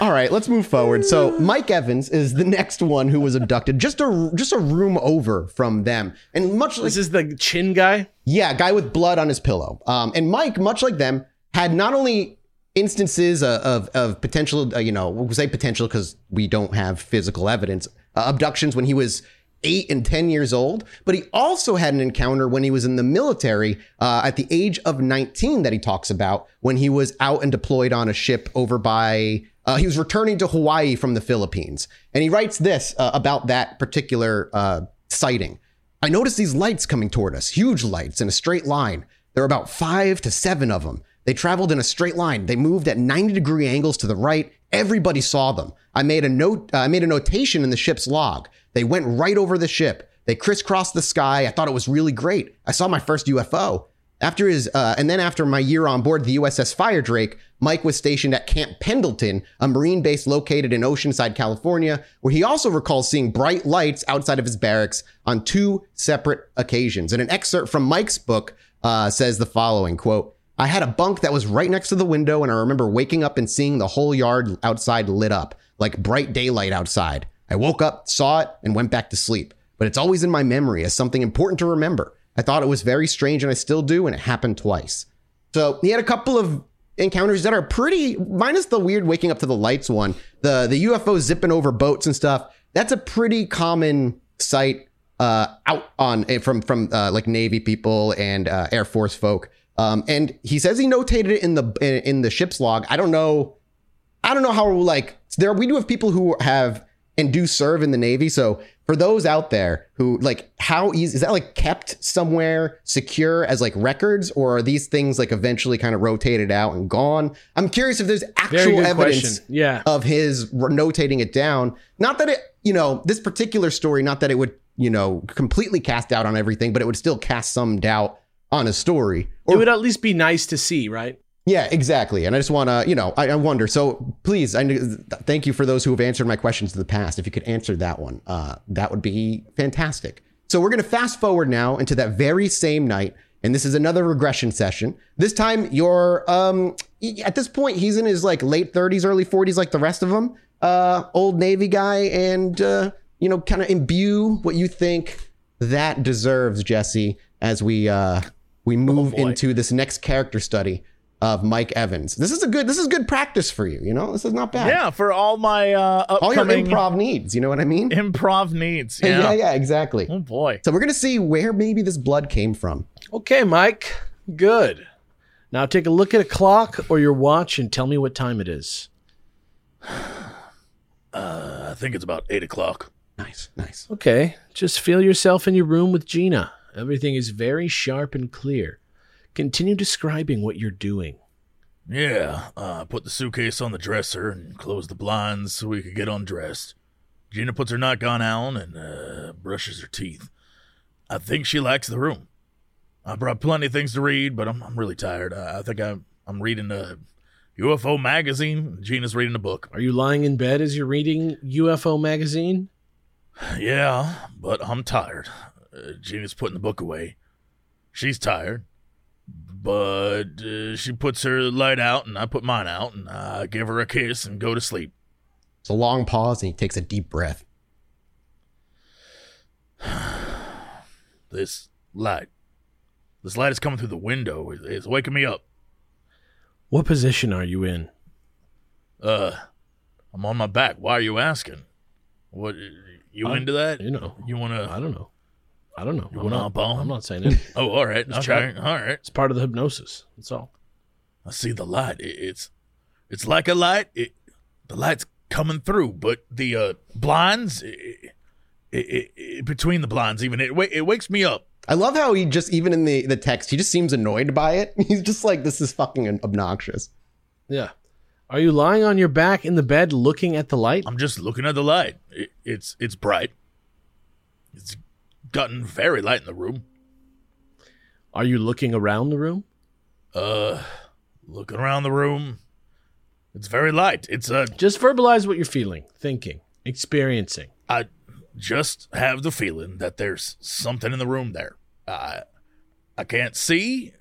All right, let's move forward. So Mike Evans is the next one who was abducted, just a just a room over from them, and much like
This is the chin guy.
Yeah, guy with blood on his pillow. Um, and Mike, much like them, had not only instances of of, of potential, uh, you know, we'll say potential because we don't have physical evidence, uh, abductions when he was eight and ten years old, but he also had an encounter when he was in the military uh, at the age of nineteen that he talks about when he was out and deployed on a ship over by. Uh, he was returning to Hawaii from the Philippines, and he writes this uh, about that particular uh, sighting. I noticed these lights coming toward us, huge lights in a straight line. There were about five to seven of them. They traveled in a straight line. They moved at 90 degree angles to the right. Everybody saw them. I made a note, uh, I made a notation in the ship's log. They went right over the ship. They crisscrossed the sky. I thought it was really great. I saw my first UFO. After his, uh, and then after my year on board the USS Firedrake, Mike was stationed at Camp Pendleton, a Marine base located in Oceanside, California, where he also recalls seeing bright lights outside of his barracks on two separate occasions. And an excerpt from Mike's book uh, says the following quote, I had a bunk that was right next to the window, and I remember waking up and seeing the whole yard outside lit up, like bright daylight outside. I woke up, saw it, and went back to sleep. But it's always in my memory as something important to remember. I thought it was very strange, and I still do, and it happened twice. So he had a couple of encounters that are pretty, minus the weird waking up to the lights one, the the UFO zipping over boats and stuff. That's a pretty common sight uh, out on eh, from from uh, like Navy people and uh, Air Force folk. Um, and he says he notated it in the in, in the ship's log. I don't know. I don't know how like there we do have people who have and do serve in the Navy. So for those out there who like how easy is that like kept somewhere secure as like records or are these things like eventually kind of rotated out and gone? I'm curious if there's actual evidence
question. Yeah.
of his notating it down. Not that it, you know, this particular story, not that it would you know, completely cast doubt on everything, but it would still cast some doubt on a story.
it would at least be nice to see, right?
Yeah, exactly. And I just want to, you know, I, I, wonder. So please, I thank you for those who have answered my questions in the past. If you could answer that one, uh, that would be fantastic. So we're going to fast forward now into that very same night. And this is another regression session. This time you're, um, at this point, he's in his like late 30s, early 40s, like the rest of them. Uh, old Navy guy. And, uh, you know, kind of imbue what you think that deserves, Jesse, as we, uh, we move oh into this next character study of Mike Evans. This is a good this is good practice for you, you know? This is not bad.
Yeah, for all my uh
all your improv needs, you know what I mean?
Improv needs. Yeah,
yeah, yeah exactly.
Oh boy.
So we're going to see where maybe this blood came from.
Okay, Mike. Good. Now take a look at a clock or your watch and tell me what time it is.
Uh, I think it's about eight o'clock.
Nice, nice.
Okay, just feel yourself in your room with Gina. Everything is very sharp and clear. Continue describing what you're doing.
Yeah, uh, put the suitcase on the dresser and close the blinds so we could get undressed. Gina puts her nightgown on and uh, brushes her teeth. I think she likes the room. I brought plenty of things to read, but I'm, I'm really tired. I, I think I'm, I'm reading a UFO magazine. Gina's reading a book.
Are you lying in bed as you're reading UFO magazine?
Yeah, but I'm tired. Uh, Gina's putting the book away. She's tired but uh, she puts her light out and I put mine out and I give her a kiss and go to sleep.
It's a long pause and he takes a deep breath.
this light. This light is coming through the window. It's waking me up.
What position are you in?
Uh, I'm on my back. Why are you asking? What you i into that?
You know,
you want to?
I don't know. I don't know.
You I'm, not, I'm
not saying it.
oh, all right. okay. Check. All right.
It's part of the hypnosis. That's all.
I see the light. It, it's it's like a light. It, the light's coming through, but the uh, blinds it, between the blinds, even it it wakes me up.
I love how he just even in the the text he just seems annoyed by it. He's just like this is fucking obnoxious.
Yeah. Are you lying on your back in the bed looking at the light?
I'm just looking at the light. it's it's bright. It's gotten very light in the room.
Are you looking around the room?
Uh, looking around the room. It's very light. It's a. Uh,
just verbalize what you're feeling, thinking, experiencing.
I just have the feeling that there's something in the room there. I, I can't see.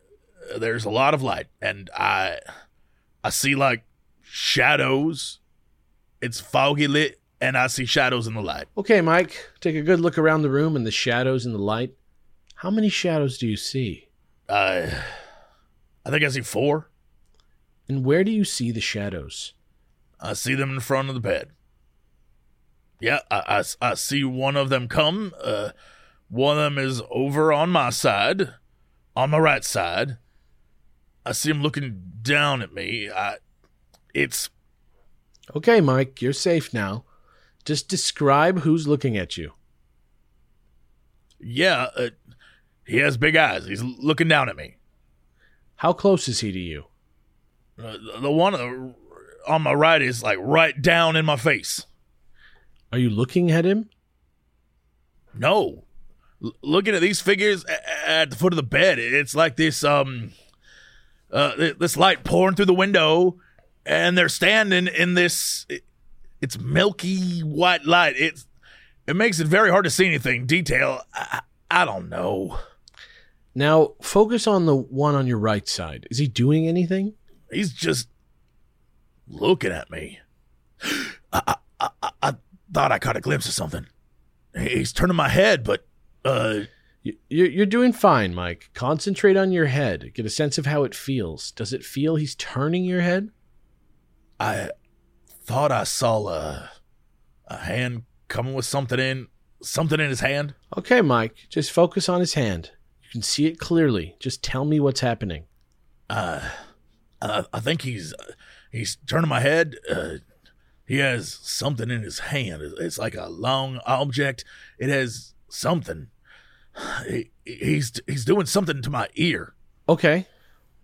There's a lot of light, and I, I see like shadows. It's foggy lit and I see shadows in the light.
Okay, Mike, take a good look around the room and the shadows in the light. How many shadows do you see?
Uh, I think I see four.
And where do you see the shadows?
I see them in front of the bed. Yeah, I, I, I see one of them come. Uh, one of them is over on my side, on my right side. I see him looking down at me. I, it's
okay, Mike. You're safe now. Just describe who's looking at you.
Yeah, uh, he has big eyes. He's looking down at me.
How close is he to you?
Uh, the one on my right is like right down in my face.
Are you looking at him?
No. L- looking at these figures at the foot of the bed, it's like this um uh this light pouring through the window and they're standing in this it's milky white light. It's it makes it very hard to see anything detail. I, I don't know.
Now focus on the one on your right side. Is he doing anything?
He's just looking at me. I, I, I, I thought I caught a glimpse of something. He's turning my head, but uh,
you're you're doing fine, Mike. Concentrate on your head. Get a sense of how it feels. Does it feel he's turning your head?
I thought I saw a a hand coming with something in something in his hand.
Okay, Mike, just focus on his hand. You can see it clearly. Just tell me what's happening.
Uh, uh I think he's he's turning my head. Uh, he has something in his hand. It's like a long object. It has something. He, he's he's doing something to my ear.
Okay.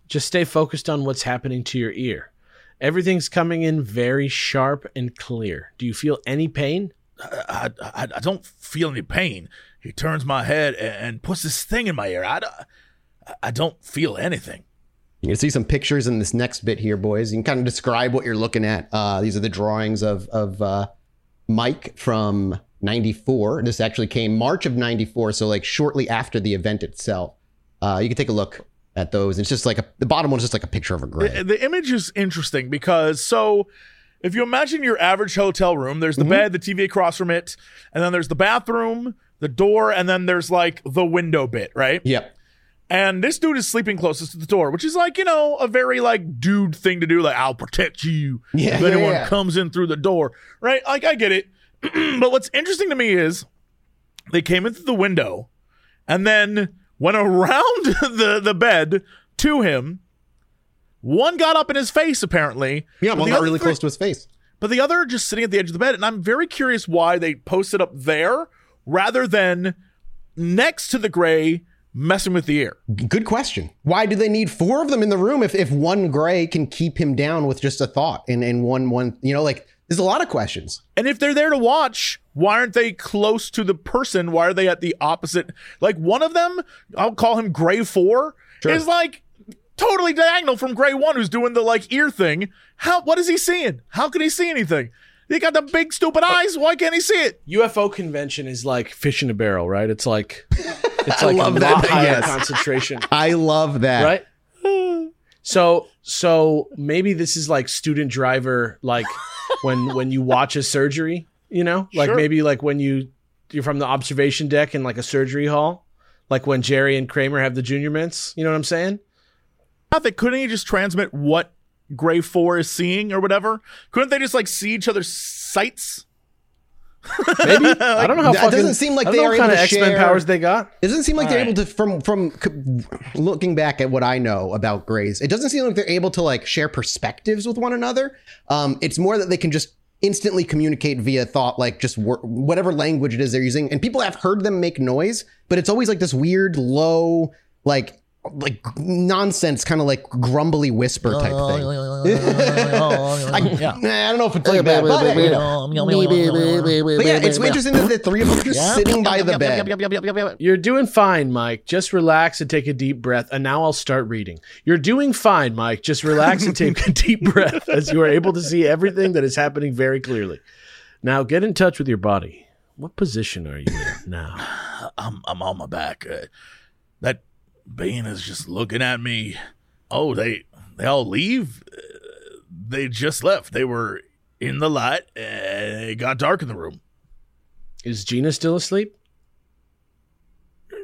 Just stay focused on what's happening to your ear. Everything's coming in very sharp and clear. Do you feel any pain?
I, I, I don't feel any pain. He turns my head and, and puts this thing in my ear. I, don't- I don't feel anything.
You can see some pictures in this next bit here, boys. You can kind of describe what you're looking at. Uh, these are the drawings of of uh, Mike from '94. This actually came March of '94, so like shortly after the event itself. Uh, you can take a look at those. It's just like a, the bottom one's just like a picture of a gray.
The, the image is interesting because so if you imagine your average hotel room, there's the
Mm-hmm.
bed, the TV across from it, and then there's the bathroom, the door, and then there's like the window bit, right?
Yep.
And this dude is sleeping closest to the door, which is like, you know, a very like dude thing to do. Like, I'll protect you
Yeah,
if
yeah,
anyone
yeah.
comes in through the door, right? Like, I get it. but what's interesting to me is they came in through the window and then went around the, the bed to him. One got up in his face, apparently.
Yeah, one got really
three-
close to his face.
but the other just sitting at the edge of the bed. And I'm very curious why they posted up there rather than next to the gray messing with the ear.
Good question. Why do they need four of them in the room if, if one gray can keep him down with just a thought and, and one one you know like there's a lot of questions.
And if they're there to watch, why aren't they close to the person? Why are they at the opposite? Like one of them, I'll call him Gray Four,
Sure.
is like totally diagonal from Gray One, who's doing the like ear thing. How? What is he seeing? How can he see anything? He got the big stupid oh. eyes. Why can't he see it?
UFO convention is like fish in a barrel, right? It's like it's
I
like
love
a
that,
lot higher
yes.
concentration,
I love that.
right? So so maybe this is like student driver, like when when you watch a surgery, you know, like
Sure.
maybe like when you you're from the observation deck in like a surgery hall, like when Jerry and Kramer have the junior mints. You know what I'm saying?
I think couldn't he just transmit what Gray Four is seeing or whatever? Couldn't they just like see each other's sights?
Maybe I don't know how fucking,
doesn't seem like they are able
of
to
X Men powers they got.
It doesn't seem like they're
All
able to from from looking back at what I know about Grays. It doesn't seem like they're able to like share perspectives with one another. Um, it's more that they can just instantly communicate via thought, like just wor- whatever language it is they're using. And people have heard them make noise, but it's always like this weird low, like like nonsense, kind of like grumbly whisper type thing. I, nah, I don't know if it's like that, but, you know. But yeah, it's interesting that the three of them are just sitting by the bed.
You're doing fine, Mike. Just relax and take a deep breath. And now I'll start reading. You're doing fine, Mike. Just relax and take a deep breath as you are able to see everything that is happening very clearly. Now get in touch with your body. What position are you in now?
I'm I'm on my back. Uh, that being is just looking at me. Oh, they they all leave. Uh, they just left. They were in the light. And it got dark in the room.
Is Gina still asleep?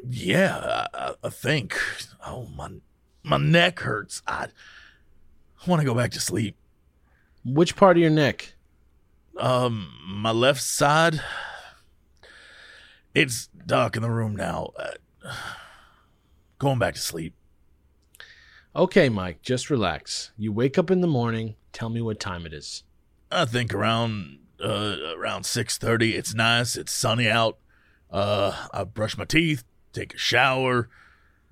Yeah, I, I- I think. Oh my my neck hurts. I, I want to go back to sleep.
Which part of your neck?
Um, my left side. It's dark in the room now. Uh, going back to sleep.
Okay, Mike, just relax. You wake up in the morning. Tell me what time it is.
I think around uh around six thirty. It's nice. It's sunny out. Uh, I brush my teeth, take a shower.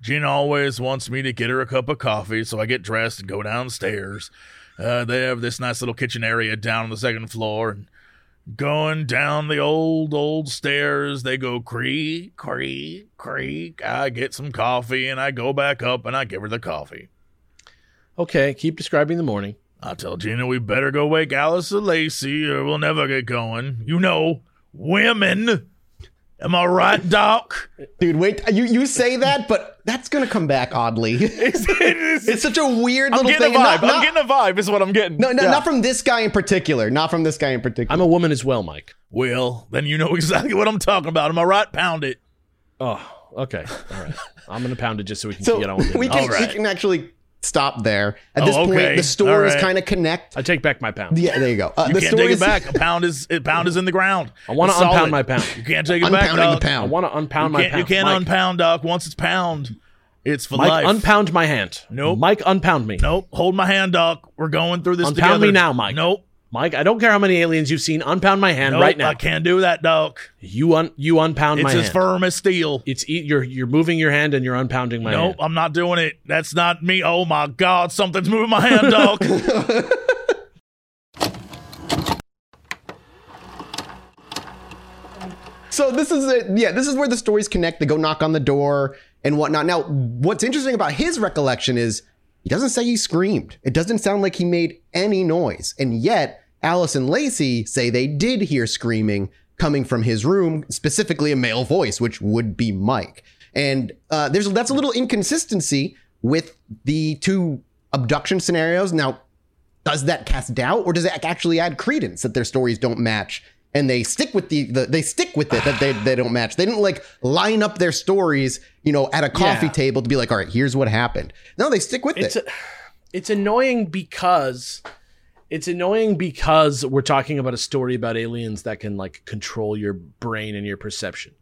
Gina always wants me to get her a cup of coffee, so I get dressed and go downstairs. Uh, they have this nice little kitchen area down on the second floor, and going down the old old stairs, they go creak, creak, creak. I get some coffee, and I go back up, and I give her the coffee.
Okay, keep describing the morning.
I tell Gina we better go wake Alice or Lacey or we'll never get going. You know, women. Am I right, Doc?
Dude, wait, you, you say that, but that's gonna come back oddly.
It's,
it's such a weird little
I'm
little
getting
thing.
a vibe.
Not,
I'm getting a vibe, is what I'm getting.
no, no,
Yeah.
not from this guy in particular. Not from this guy in particular.
I'm a woman as well, Mike.
Well, then you know exactly what I'm talking about. Am I right? Pound it.
Oh, okay. All right. I'm going to pound it just so we can
so
get on with it.
we can,
All right.
we can actually stop there. At
Oh,
this
okay.
point, the stories
is
kind of connect.
I take back my pound.
Yeah, there you go. Uh,
You
the
can't take it back. A pound is a pound is in the ground.
I want to
It's
unpound
solid.
my pound.
You can't take it back,
Unpounding
dog.
the
I
pound.
want to unpound
You
my
can't,
pound.
you can't
Mike,
unpound, Doc. Once it's pound, it's for
Mike,
life.
unpound my hand.
Nope.
Mike, unpound me.
Nope. Hold my hand, Doc. We're going through this
Unpound
together.
me now, Mike.
Nope.
Mike, I don't care how many aliens you've seen. Unpound my hand
Nope.
right now.
I can't do that, Doc.
You un you unpound
It's
my hand.
It's as firm as steel.
it's e- you're you're moving your hand and you're unpounding my
Nope,
hand.
Nope, I'm not doing it. That's not me. Oh my God, something's moving my hand, Doc.
so this is it. Yeah, this is where the stories connect. They go knock on the door and whatnot. Now, what's interesting about his recollection is he doesn't say he screamed. It doesn't sound like he made any noise. And yet, Alice and Lacey say they did hear screaming coming from his room, specifically a male voice, which would be Mike. And uh, there's that's a little inconsistency with the two abduction scenarios. Now, does that cast doubt, or does it actually add credence that their stories don't match? And they stick with the, the they stick with it that they, they don't match. They didn't like line up their stories, you know, at a coffee
Yeah.
table to be like, all right, here's what happened. No, they stick with
it's
it.
a, it's annoying because it's annoying because we're talking about a story about aliens that can like control your brain and your perception.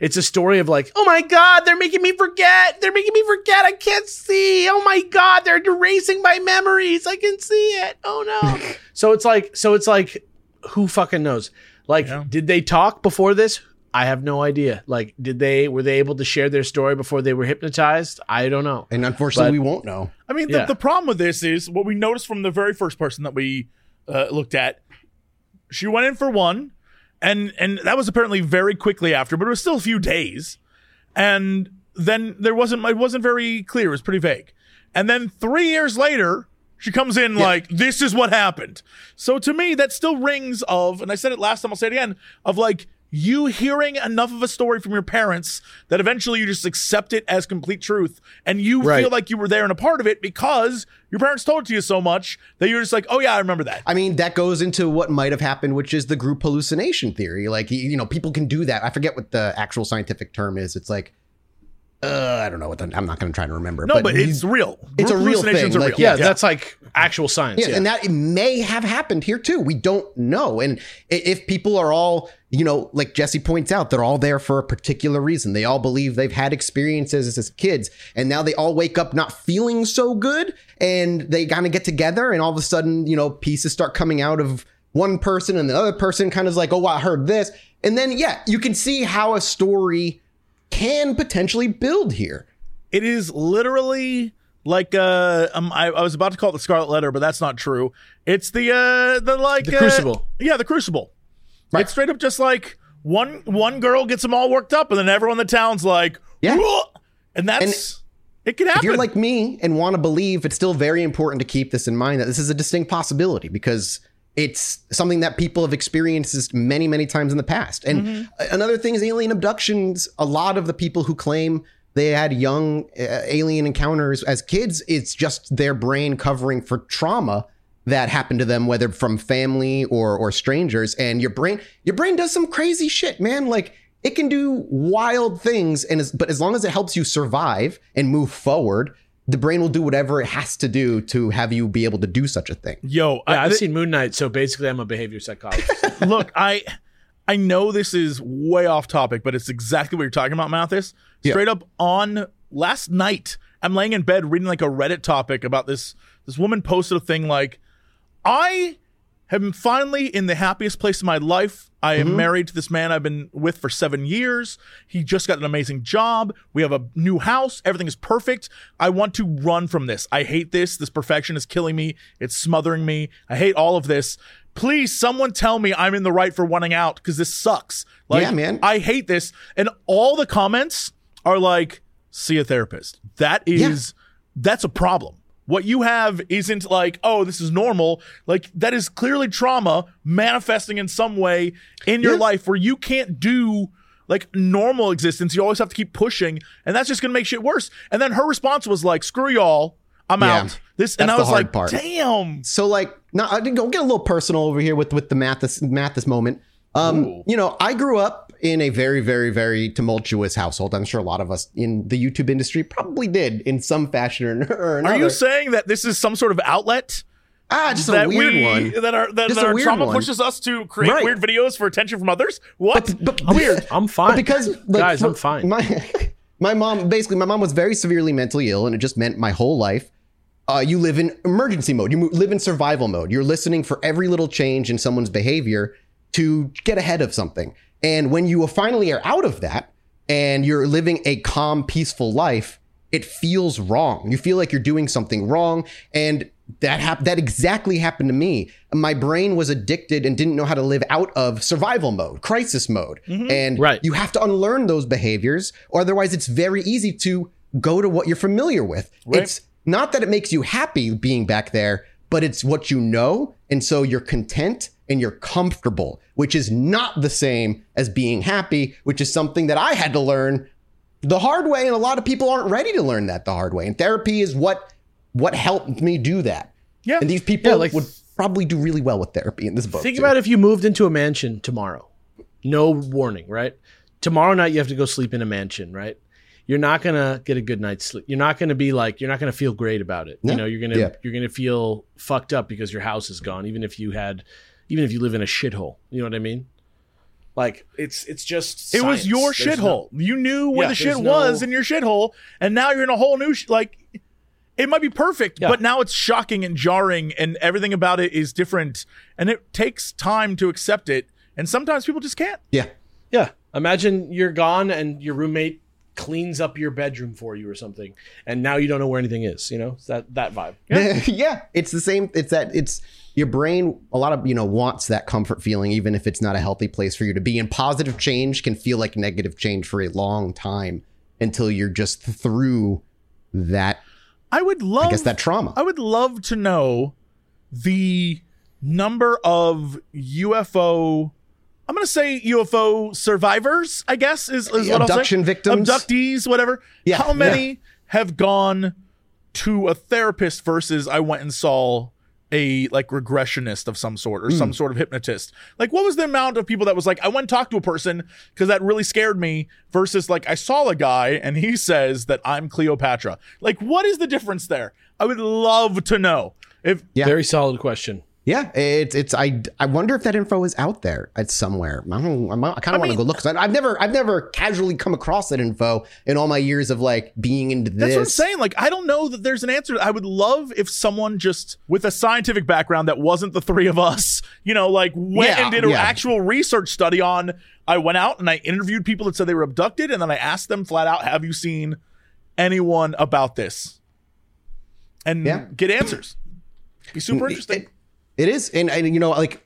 It's a story of like, oh my god, they're making me forget. They're making me forget. I can't see. Oh my god, they're erasing my memories. I can see it. Oh no. so it's like, so it's like, who fucking knows? Like,
Yeah.
did they talk before this? I have no idea. Like, did they were they able to share their story before they were hypnotized? I don't know.
and unfortunately,
but-
we won't know.
I mean,
Yeah.
the, the problem with this is what we noticed from the very first person that we uh, looked at. She went in for one, and and that was apparently very quickly after, but it was still a few days. And then there wasn't it wasn't very clear. It was pretty vague. And then three years later, she comes in like, "This is what happened." So to me, that still rings of, and I said it last time, I'll say it again, of like you hearing enough of a story from your parents that eventually you just accept it as complete truth, and you
Right.
feel like you were there and a part of it because your parents told it to you so much that you're just like, "Oh yeah, I remember that."
I mean, that goes into what might have happened, which is the group hallucination theory. Like, you know, people can do that. I forget what the actual scientific term is. It's like, uh, I don't know what the, I'm not going to try to remember.
No, but, it's real.
it's a real thing,
are
like,
real.
Yeah, that's like actual science.
Yeah,
Yeah,
and that may have happened here too. We don't know. And if people are all, you know, like Jesse points out, they're all there for a particular reason. They all believe they've had experiences as kids, and now they all wake up not feeling so good, and they kind of get together, and all of a sudden, you know, pieces start coming out of one person, and the other person kind of is like, oh, I heard this, and then yeah, you can see how a story can potentially build here.
It is literally like uh um, I, I was about to call it the Scarlet Letter, but that's not true. It's the uh the like
The
uh,
Crucible.
Yeah, the Crucible.
Right.
It's straight up just like one one girl gets them all worked up, and then everyone in the town's like,
Yeah.
"Whoa!" and that's it can happen.
if you're like me and want to believe, it's still very important to keep this in mind that this is a distinct possibility because it's something that people have experienced many, many times in the past. And
Mm-hmm.
another thing is alien abductions. A lot of the people who claim they had young uh, alien encounters as kids, it's just their brain covering for trauma that happened to them, whether from family or or strangers. And your brain, your brain does some crazy shit, man. Like it can do wild things, and as, but as long as it helps you survive and move forward, the brain will do whatever it has to do to have you be able to do such a thing.
Yo,
Yeah,
I,
I've seen Moon Knight, so basically I'm a behavior psychologist.
look, I I know this is way off topic, but it's exactly what you're talking about, Mathas.
Yeah.
Straight up on last night, I'm laying in bed reading like a Reddit topic about this. This woman posted a thing like, I am finally in the happiest place in my life. I am mm-hmm. married to this man I've been with for seven years. He just got an amazing job. We have a new house. Everything is perfect. I want to run from this. I hate this. This perfection is killing me. It's smothering me. I hate all of this. Please, someone tell me I'm in the right for wanting out because this sucks. Like,
Yeah, man.
I hate this. And all the comments are like, see a therapist. That is, that's a problem. What you have isn't like, oh, this is normal. Like, that is clearly trauma manifesting in some way in your
Yeah.
life where you can't do like normal existence. You always have to keep pushing, and that's just gonna make shit worse. And then her response was like, screw y'all. I'm
Yeah.
out. This and I was like,
part.
damn.
So like, now I didn't go get a little personal over here with with the Mathas Mathas moment. Um,
Ooh.
you know, I grew up in a very, very, very tumultuous household. I'm sure a lot of us in the YouTube industry probably did in some fashion or, or another.
Are you saying that this is some sort of outlet?
ah, just a weird
we,
one.
that our that, that our trauma
one.
pushes us to create
Right.
weird videos for attention from others. What?
But, but weird.
I'm fine.
But because like,
Guys, I'm fine.
My my mom basically my mom was very severely mentally ill, and it just meant my whole life. Uh, you live in emergency mode. You mo- live in survival mode. You're listening for every little change in someone's behavior to get ahead of something. And when you finally are out of that and you're living a calm, peaceful life, it feels wrong. You feel like you're doing something wrong. And that hap- that exactly happened to me. My brain was addicted and didn't know how to live out of survival mode, crisis mode. Mm-hmm. And
Right.
you have to unlearn those behaviors, or otherwise it's very easy to go to what you're familiar with. It's not that it makes you happy being back there, but it's what you know. And so you're content and you're comfortable, which is not the same as being happy, which is something that I had to learn the hard way. And a lot of people aren't ready to learn that the hard way. And therapy is what what helped me do that.
Yeah.
And these people
Yeah, like-
would probably do really well with therapy in this book.
Think
too.
about if you moved into a mansion tomorrow. No warning, right? Tomorrow night you have to go sleep in a mansion, right? You're not gonna get a good night's sleep. You're not gonna be like you're not gonna feel great about it.
Yeah.
You know, you're gonna
Yeah.
you're gonna feel fucked up because your house is gone, even if you had even if you live in a shithole. You know what I mean? Like it's it's just
It was your shithole.
no-
you knew where
Yeah,
the shit
no-
was in your shithole, and now you're in a whole new sh- like. It might be perfect,
Yeah.
but now it's shocking and jarring, and everything about it is different, and it takes time to accept it. And sometimes people just can't.
Yeah.
Yeah. Imagine you're gone and your roommate cleans up your bedroom for you or something, and now you don't know where anything is. You know, it's that that vibe.
Yeah. It's the same. It's that it's your brain, a lot of, you know, wants that comfort feeling, even if it's not a healthy place for you to be. And positive change can feel like negative change for a long time until you're just through that,
I would love.
I guess, that trauma.
I would love to know the number of UFO. I'm going to say UFO survivors. I guess is, is what I'll say.
Abduction victims?
abductees, whatever.
Yeah,
How many have gone to a therapist versus I went and saw a like regressionist of some sort or
Hmm.
some sort of hypnotist? Like, what was the amount of people that was like, I went and talked to a person because that really scared me versus like I saw a guy and he says that I'm Cleopatra. Like, what is the difference there? I would love to know. If
Yeah.
Very solid question.
Yeah, it's it's I I wonder if that info is out there at somewhere. I. I'm, kind of want to
mean-
go look because I've never I've never casually come across that info in all my years of like being into this.
That's what I'm saying. Like, I don't know that there's an answer. I would love if someone just with a scientific background that wasn't the three of us, you know, like went
Yeah,
and did an
yeah.
actual research study on. I went out and I interviewed people that said they were abducted, and then I asked them flat out, "Have you seen anyone about this?" And
Yeah.
get answers. Be super interesting.
It- it is, and, and you know, like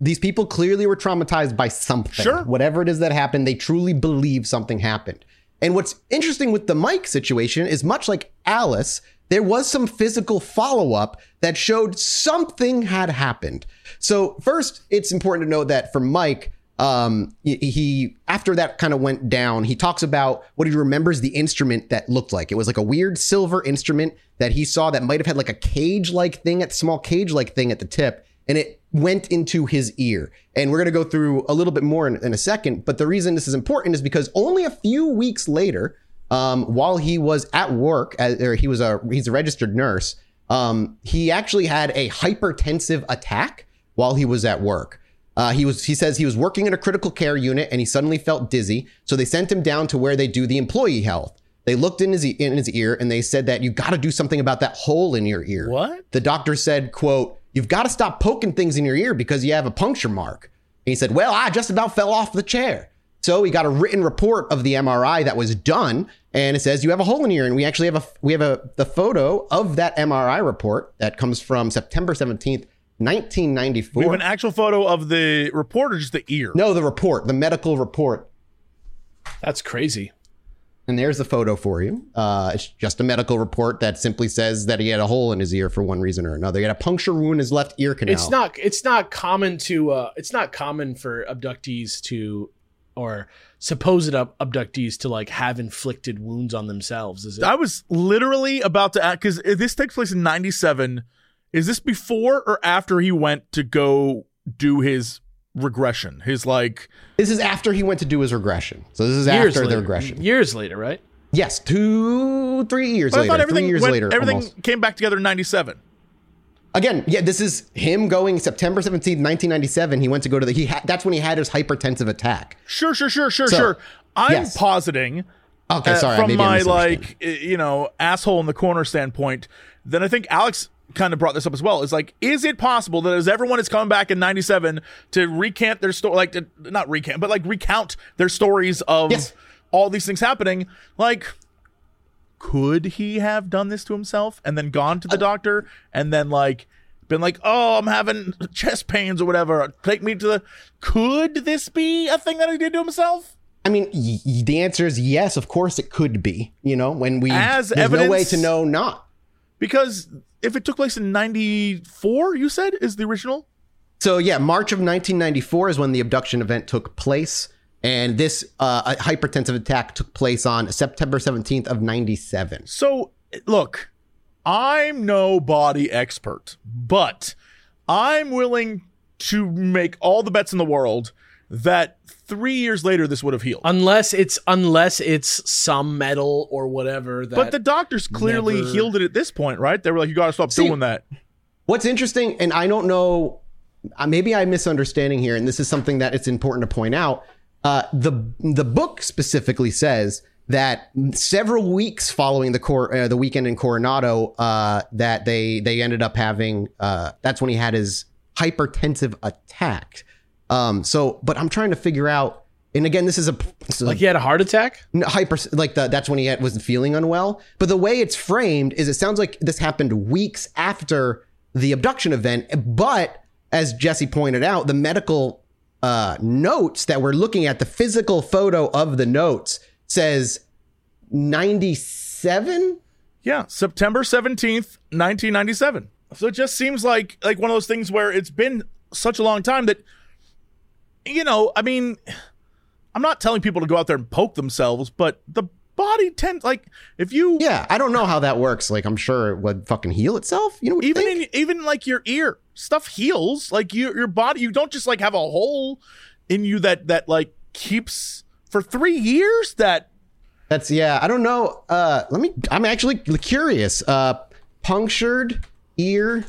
these people clearly were traumatized by something.
Sure.
whatever it is that happened, they truly believe something happened. And what's interesting with the Mike situation is much like Alice, there was some physical follow up that showed something had happened. So first, it's important to note that for Mike, um, he, after that kind of went down, he talks about what he remembers the instrument that looked like. It was like a weird silver instrument that he saw that might have had like a cage like thing at small cage like thing at the tip, and it went into his ear. And we're gonna go through a little bit more in, in a second. But the reason this is important is because only a few weeks later, um, while he was at work, as, or he was a he's a registered nurse, um, he actually had a hypertensive attack while he was at work. Uh, he was he says he was working in a critical care unit and he suddenly felt dizzy, so they sent him down to where they do the employee health. They looked in his in his ear and they said that you got to do something about that hole in your ear.
What?
The doctor said, "quote You've got to stop poking things in your ear because you have a puncture mark." And he said, "Well, I just about fell off the chair." So he got a written report of the MRI that was done, and it says you have a hole in your ear. And we actually have a we have a the photo of that MRI report that comes from September seventeenth, nineteen ninety
We have an actual photo of the reporter, just the ear.
No, the report, the medical report.
That's crazy.
And there's the photo for you. Uh, it's just a medical report that simply says that he had a hole in his ear for one reason or another. He had a puncture wound in his left ear canal.
It's not it's not common to uh it's not common for abductees to or supposed abductees to like have inflicted wounds on themselves, is it?
I was literally about to ask because this takes place in '97. Is this before or after he went to go do his regression? His like,
This is after he went to do his regression. So this is
years
after
later.
the regression.
Years later, right?
Yes, two, three years
but I thought everything
three years
went-
later.
everything
almost.
came back together in '97.
Again, yeah, this is him going September 17th, 1997. He went to go to the, he ha- that's when he had his hypertensive attack.
Sure, sure, sure, sure,
So,
sure. I'm
yes.
positing
Okay,
uh,
sorry.
from
maybe
my like uh, you know asshole in the corner standpoint. Then I think Alex kind of brought this up as well. Is like, is it possible that as everyone is coming back in '97 to recant their story, like to, not recant, but like recount their stories of
Yes.
all these things happening, like could he have done this to himself and then gone to the doctor and then like been like, "Oh, I'm having chest pains or whatever. Take me to the." Could this be a thing that he did to himself?
I mean, y- the answer is yes. Of course, it could be. You know, when we
As
there's no way to know not.
Because if it took place in '94, you said is the original.
So yeah, March of 1994 is when the abduction event took place, and this uh, hypertensive attack took place on September 17th of 97.
So look, I'm no body expert, but I'm willing to make all the bets in the world that three years later this would have healed.
Unless it's unless it's some metal or whatever that
But the doctors clearly
Never-
healed it at this point, right? They were like, "You got to stop
See-
doing that."
What's interesting, and I don't know, uh, maybe I'm misunderstanding here, and this is something that it's important to point out. Uh, the the book specifically says that several weeks following the cor- uh, the weekend in Coronado, uh, that they they ended up having. Uh, that's when he had his hypertensive attack. Um, so, but I'm trying to figure out. And again, this is a, this is a
like he had a heart attack.
hyper like the, that's when he had, wasn't feeling unwell but the way it's framed is it sounds like this happened weeks after the abduction event but as jesse pointed out the medical uh, notes that we're looking at the physical photo of the notes says 97
Yeah, September 17th, 1997. So it just seems like like one of those things where it's been such a long time that you know, I mean, I'm not telling people to go out there and poke themselves, but the body tends like if you
yeah i don't know how that works like i'm sure it would fucking heal itself you know what you
even
think?
in even like your ear, stuff heals. Like your your body, you don't just like have a hole in you that that like keeps for 3 years that
That's yeah. I don't know. Uh, let me. I'm actually curious. Uh, punctured ear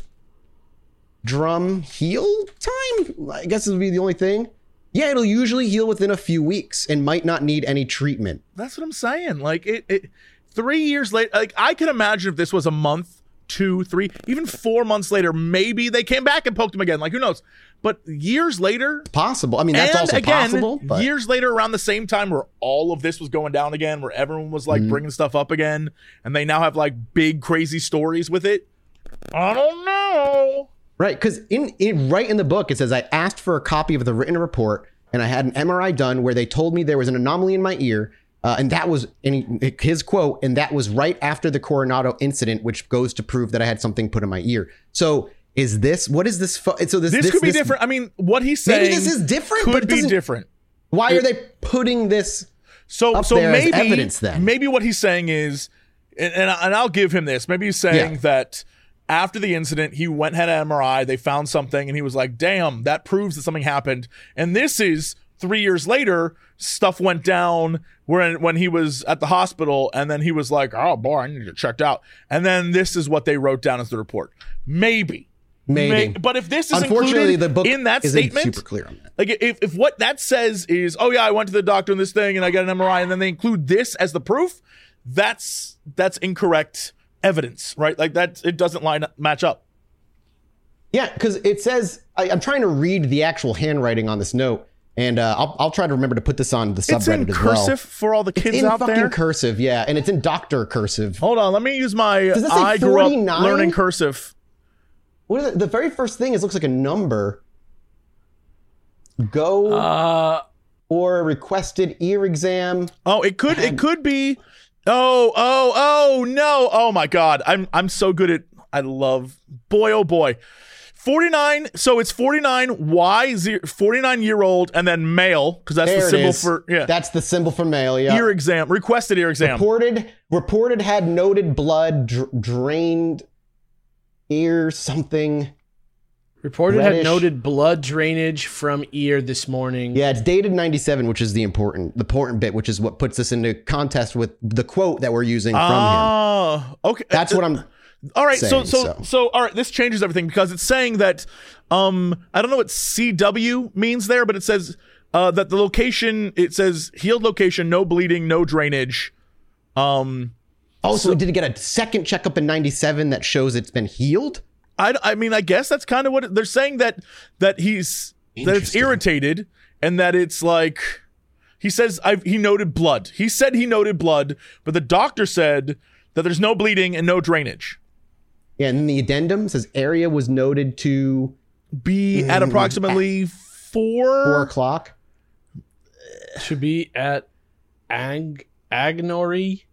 drum heal time. I guess it would be the only thing. Yeah, it'll usually heal within a few weeks and might not need any treatment.
That's what I'm saying. Like it, it three years later, like I can imagine if this was a month, two, three, even four months later, maybe they came back and poked him again. Like who knows? But years later,
Possible. I mean, that's also
again,
possible. But
years later, around the same time where all of this was going down again, where everyone was
Mm-hmm.
like bringing stuff up again, and they now have like big crazy stories with it. I don't know.
Right, because in, in right in the book it says I asked for a copy of the written report and I had an MRI done where they told me there was an anomaly in my ear, uh, and that was and he, his quote, and that was right after the Coronado incident, which goes to prove that I had something put in my ear. So is this what is this? Fo- so this
This, could be different. I mean, what he's saying
Maybe this is different,
could
it
be different.
Why are they putting this?
So
up
so maybe
evidence then.
maybe what he's saying is, and and I'll give him this. Maybe he's saying
Yeah.
that after the incident, he went and had an MRI. They found something, and he was like, "Damn, that proves that something happened." And this is three years later. Stuff went down when when he was at the hospital, and then he was like, "Oh boy, I need to get checked out." And then this is what they wrote down as the report. Maybe.
Maybe.
May- but if this is
Unfortunately, the book
in that statement,
super clear on that.
like if, if what that says is, oh yeah, I went to the doctor on this thing and I got an MRI, and then they include this as the proof, that's that's incorrect evidence, right? Like that it doesn't line up, match up.
Yeah, because it says I, I'm trying to read the actual handwriting on this note, and uh, I'll I'll try to remember to put this on the subreddit
It's in
as
cursive
well.
for all the kids it's
in
out
fucking
there.
cursive, yeah, and it's in doctor cursive.
Hold on, let me use my
Does it say
I grew up learning cursive.
What is it? The very first thing is looks like a number. Go
Uh,
or requested ear exam.
Oh, it could it could be Oh, oh, oh no. Oh my god. I'm I'm so good at I love boy oh boy. 49 so it's 49 y zero, 49 year old and then male because that's
There
the symbol for yeah
That's the symbol for male. Yeah.
ear exam requested ear exam
reported reported had noted blood dr- drained ear something.
Reported
Reddish.
had noted blood drainage from ear this morning.
Yeah, it's dated 97, which is the important the important bit, which is what puts this into contest with the quote that we're using from him.
Oh, okay.
That's what I'm
All right, so
saying,
so so
so.
all right, this changes everything because it's saying that um I don't know what CW means there, but it says uh that the location it says healed location, no bleeding, no drainage. Um
Oh, so, we did get a second checkup in 97 that shows it's been healed?
I, I mean I guess that's kind of what it, they're saying that that he's that it's irritated and that it's like he says I he noted blood. He said he noted blood, but the doctor said that there's no bleeding and no drainage.
Yeah, and then the addendum says area was noted to
Be at mm-hmm. approximately four.
four o'clock.
Should be at Ag Agnory.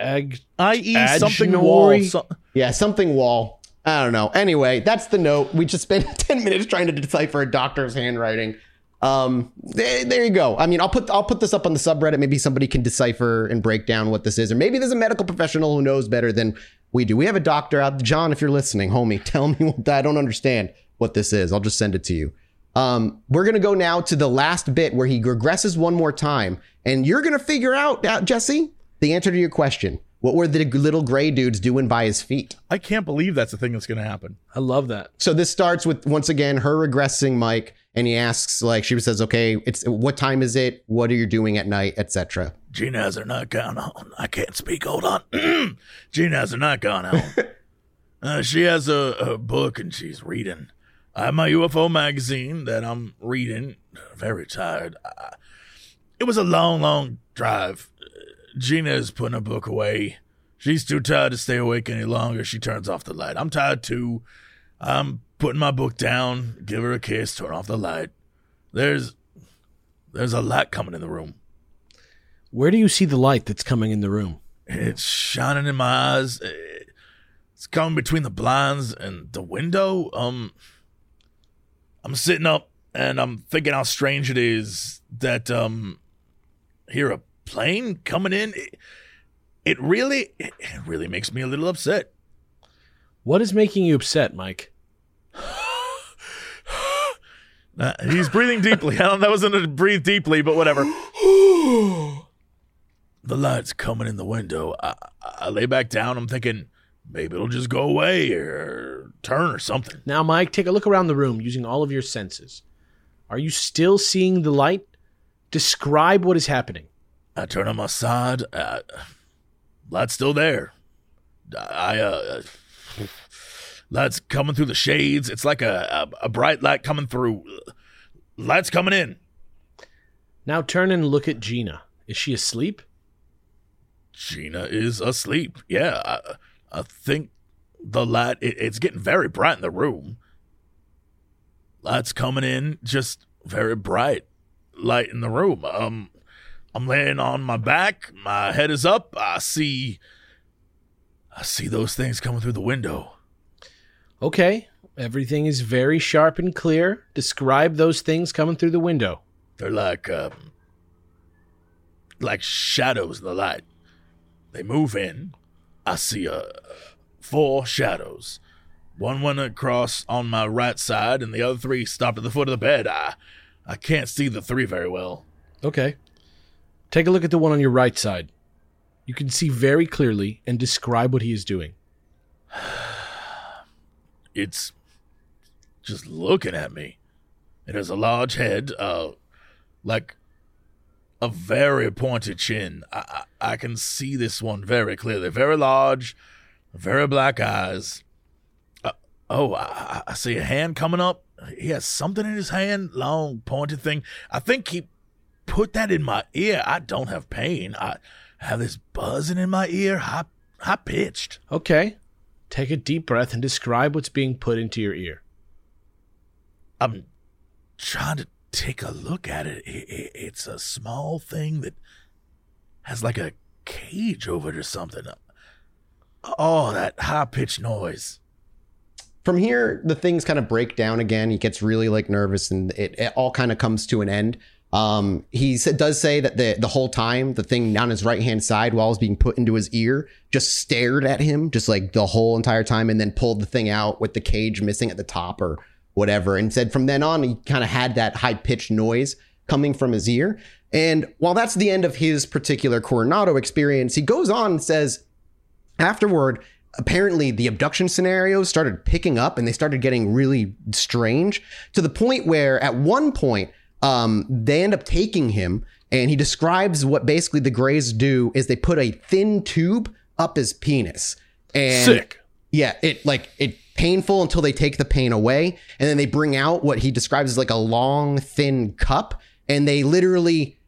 Ag
i.e., something wall. So-
Yeah, something wall. I don't know. Anyway, that's the note. We just spent 10 minutes trying to decipher a doctor's handwriting. Um, there, there you go. I mean, I'll put I'll put this up on the subreddit. Maybe somebody can decipher and break down what this is, or maybe there's a medical professional who knows better than we do. We have a doctor out. John, if you're listening, homie, tell me what I don't understand what this is. I'll just send it to you. Um, we're gonna go now to the last bit where he regresses one more time, and you're gonna figure out, uh, Jesse, the answer to your question. What were the little gray dudes doing by his feet?
I can't believe that's the thing that's going to happen.
I love that.
So this starts with once again her regressing Mike, and he asks like she says, "Okay, it's what time is it? What are you doing at night, etc."
Gina has her nightgown on. I can't speak. Hold on. Gina has her nightgown on. uh, she has a, a book and she's reading. I have my UFO magazine that I'm reading. Very tired. I, it was a long, long drive. Gina is putting her book away. She's too tired to stay awake any longer. She turns off the light. I'm tired too. I'm putting my book down, give her a kiss, turn off the light. There's there's a light coming in the room.
Where do you see the light that's coming in the room?
It's shining in my eyes. It's coming between the blinds and the window. Um, I'm sitting up and I'm thinking how strange it is that um, here a plane coming in. It, it really, it really makes me a little upset.
What is making you upset, Mike?
Uh, he's breathing deeply. I don't know. That wasn't a breathe deeply, but whatever. the light's coming in the window. I, I lay back down. I'm thinking maybe it'll just go away or turn or something.
Now, Mike, take a look around the room using all of your senses. Are you still seeing the light? Describe what is happening.
I turn on my side. Uh, light's still there. I uh, light's coming through the shades. It's like a, a a bright light coming through. Light's coming in.
Now turn and look at Gina. Is she asleep?
Gina is asleep. Yeah, I, I think the light. It, it's getting very bright in the room. Light's coming in, just very bright light in the room. Um, I'm laying on my back. My head is up. I see. I see those things coming through the window.
Okay. Everything is very sharp and clear. Describe those things coming through the window.
They're like um, like shadows in the light. They move in. I see uh, four shadows. One went across on my right side, and the other three stopped at the foot of the bed. I I can't see the three very well.
Okay. Take a look at the one on your right side. You can see very clearly and describe what he is doing.
It's just looking at me. It has a large head, uh, like a very pointed chin. I, I, I can see this one very clearly. Very large, very black eyes. Uh, oh, I, I see a hand coming up. He has something in his hand, long pointed thing. I think he put that in my ear. I don't have pain. I have this buzzing in my ear, high, high pitched.
Okay. Take a deep breath and describe what's being put into your ear.
I'm trying to take a look at it. I- I- It's a small thing that has like a cage over it or something. Oh, that high pitched noise.
From here, the things kind of break down again. He gets really like nervous, and it, it all kind of comes to an end. Um, he sa- does say that the the whole time the thing on his right hand side, while it was being put into his ear, just stared at him, just like the whole entire time, and then pulled the thing out with the cage missing at the top or whatever, and said from then on he kind of had that high pitched noise coming from his ear. And while that's the end of his particular Coronado experience, he goes on and says afterward apparently the abduction scenarios started picking up and they started getting really strange to the point where at one point um, they end up taking him and he describes what basically the grays do is they put a thin tube up his penis and
Sick.
yeah it like it painful until they take the pain away and then they bring out what he describes as like a long thin cup and they literally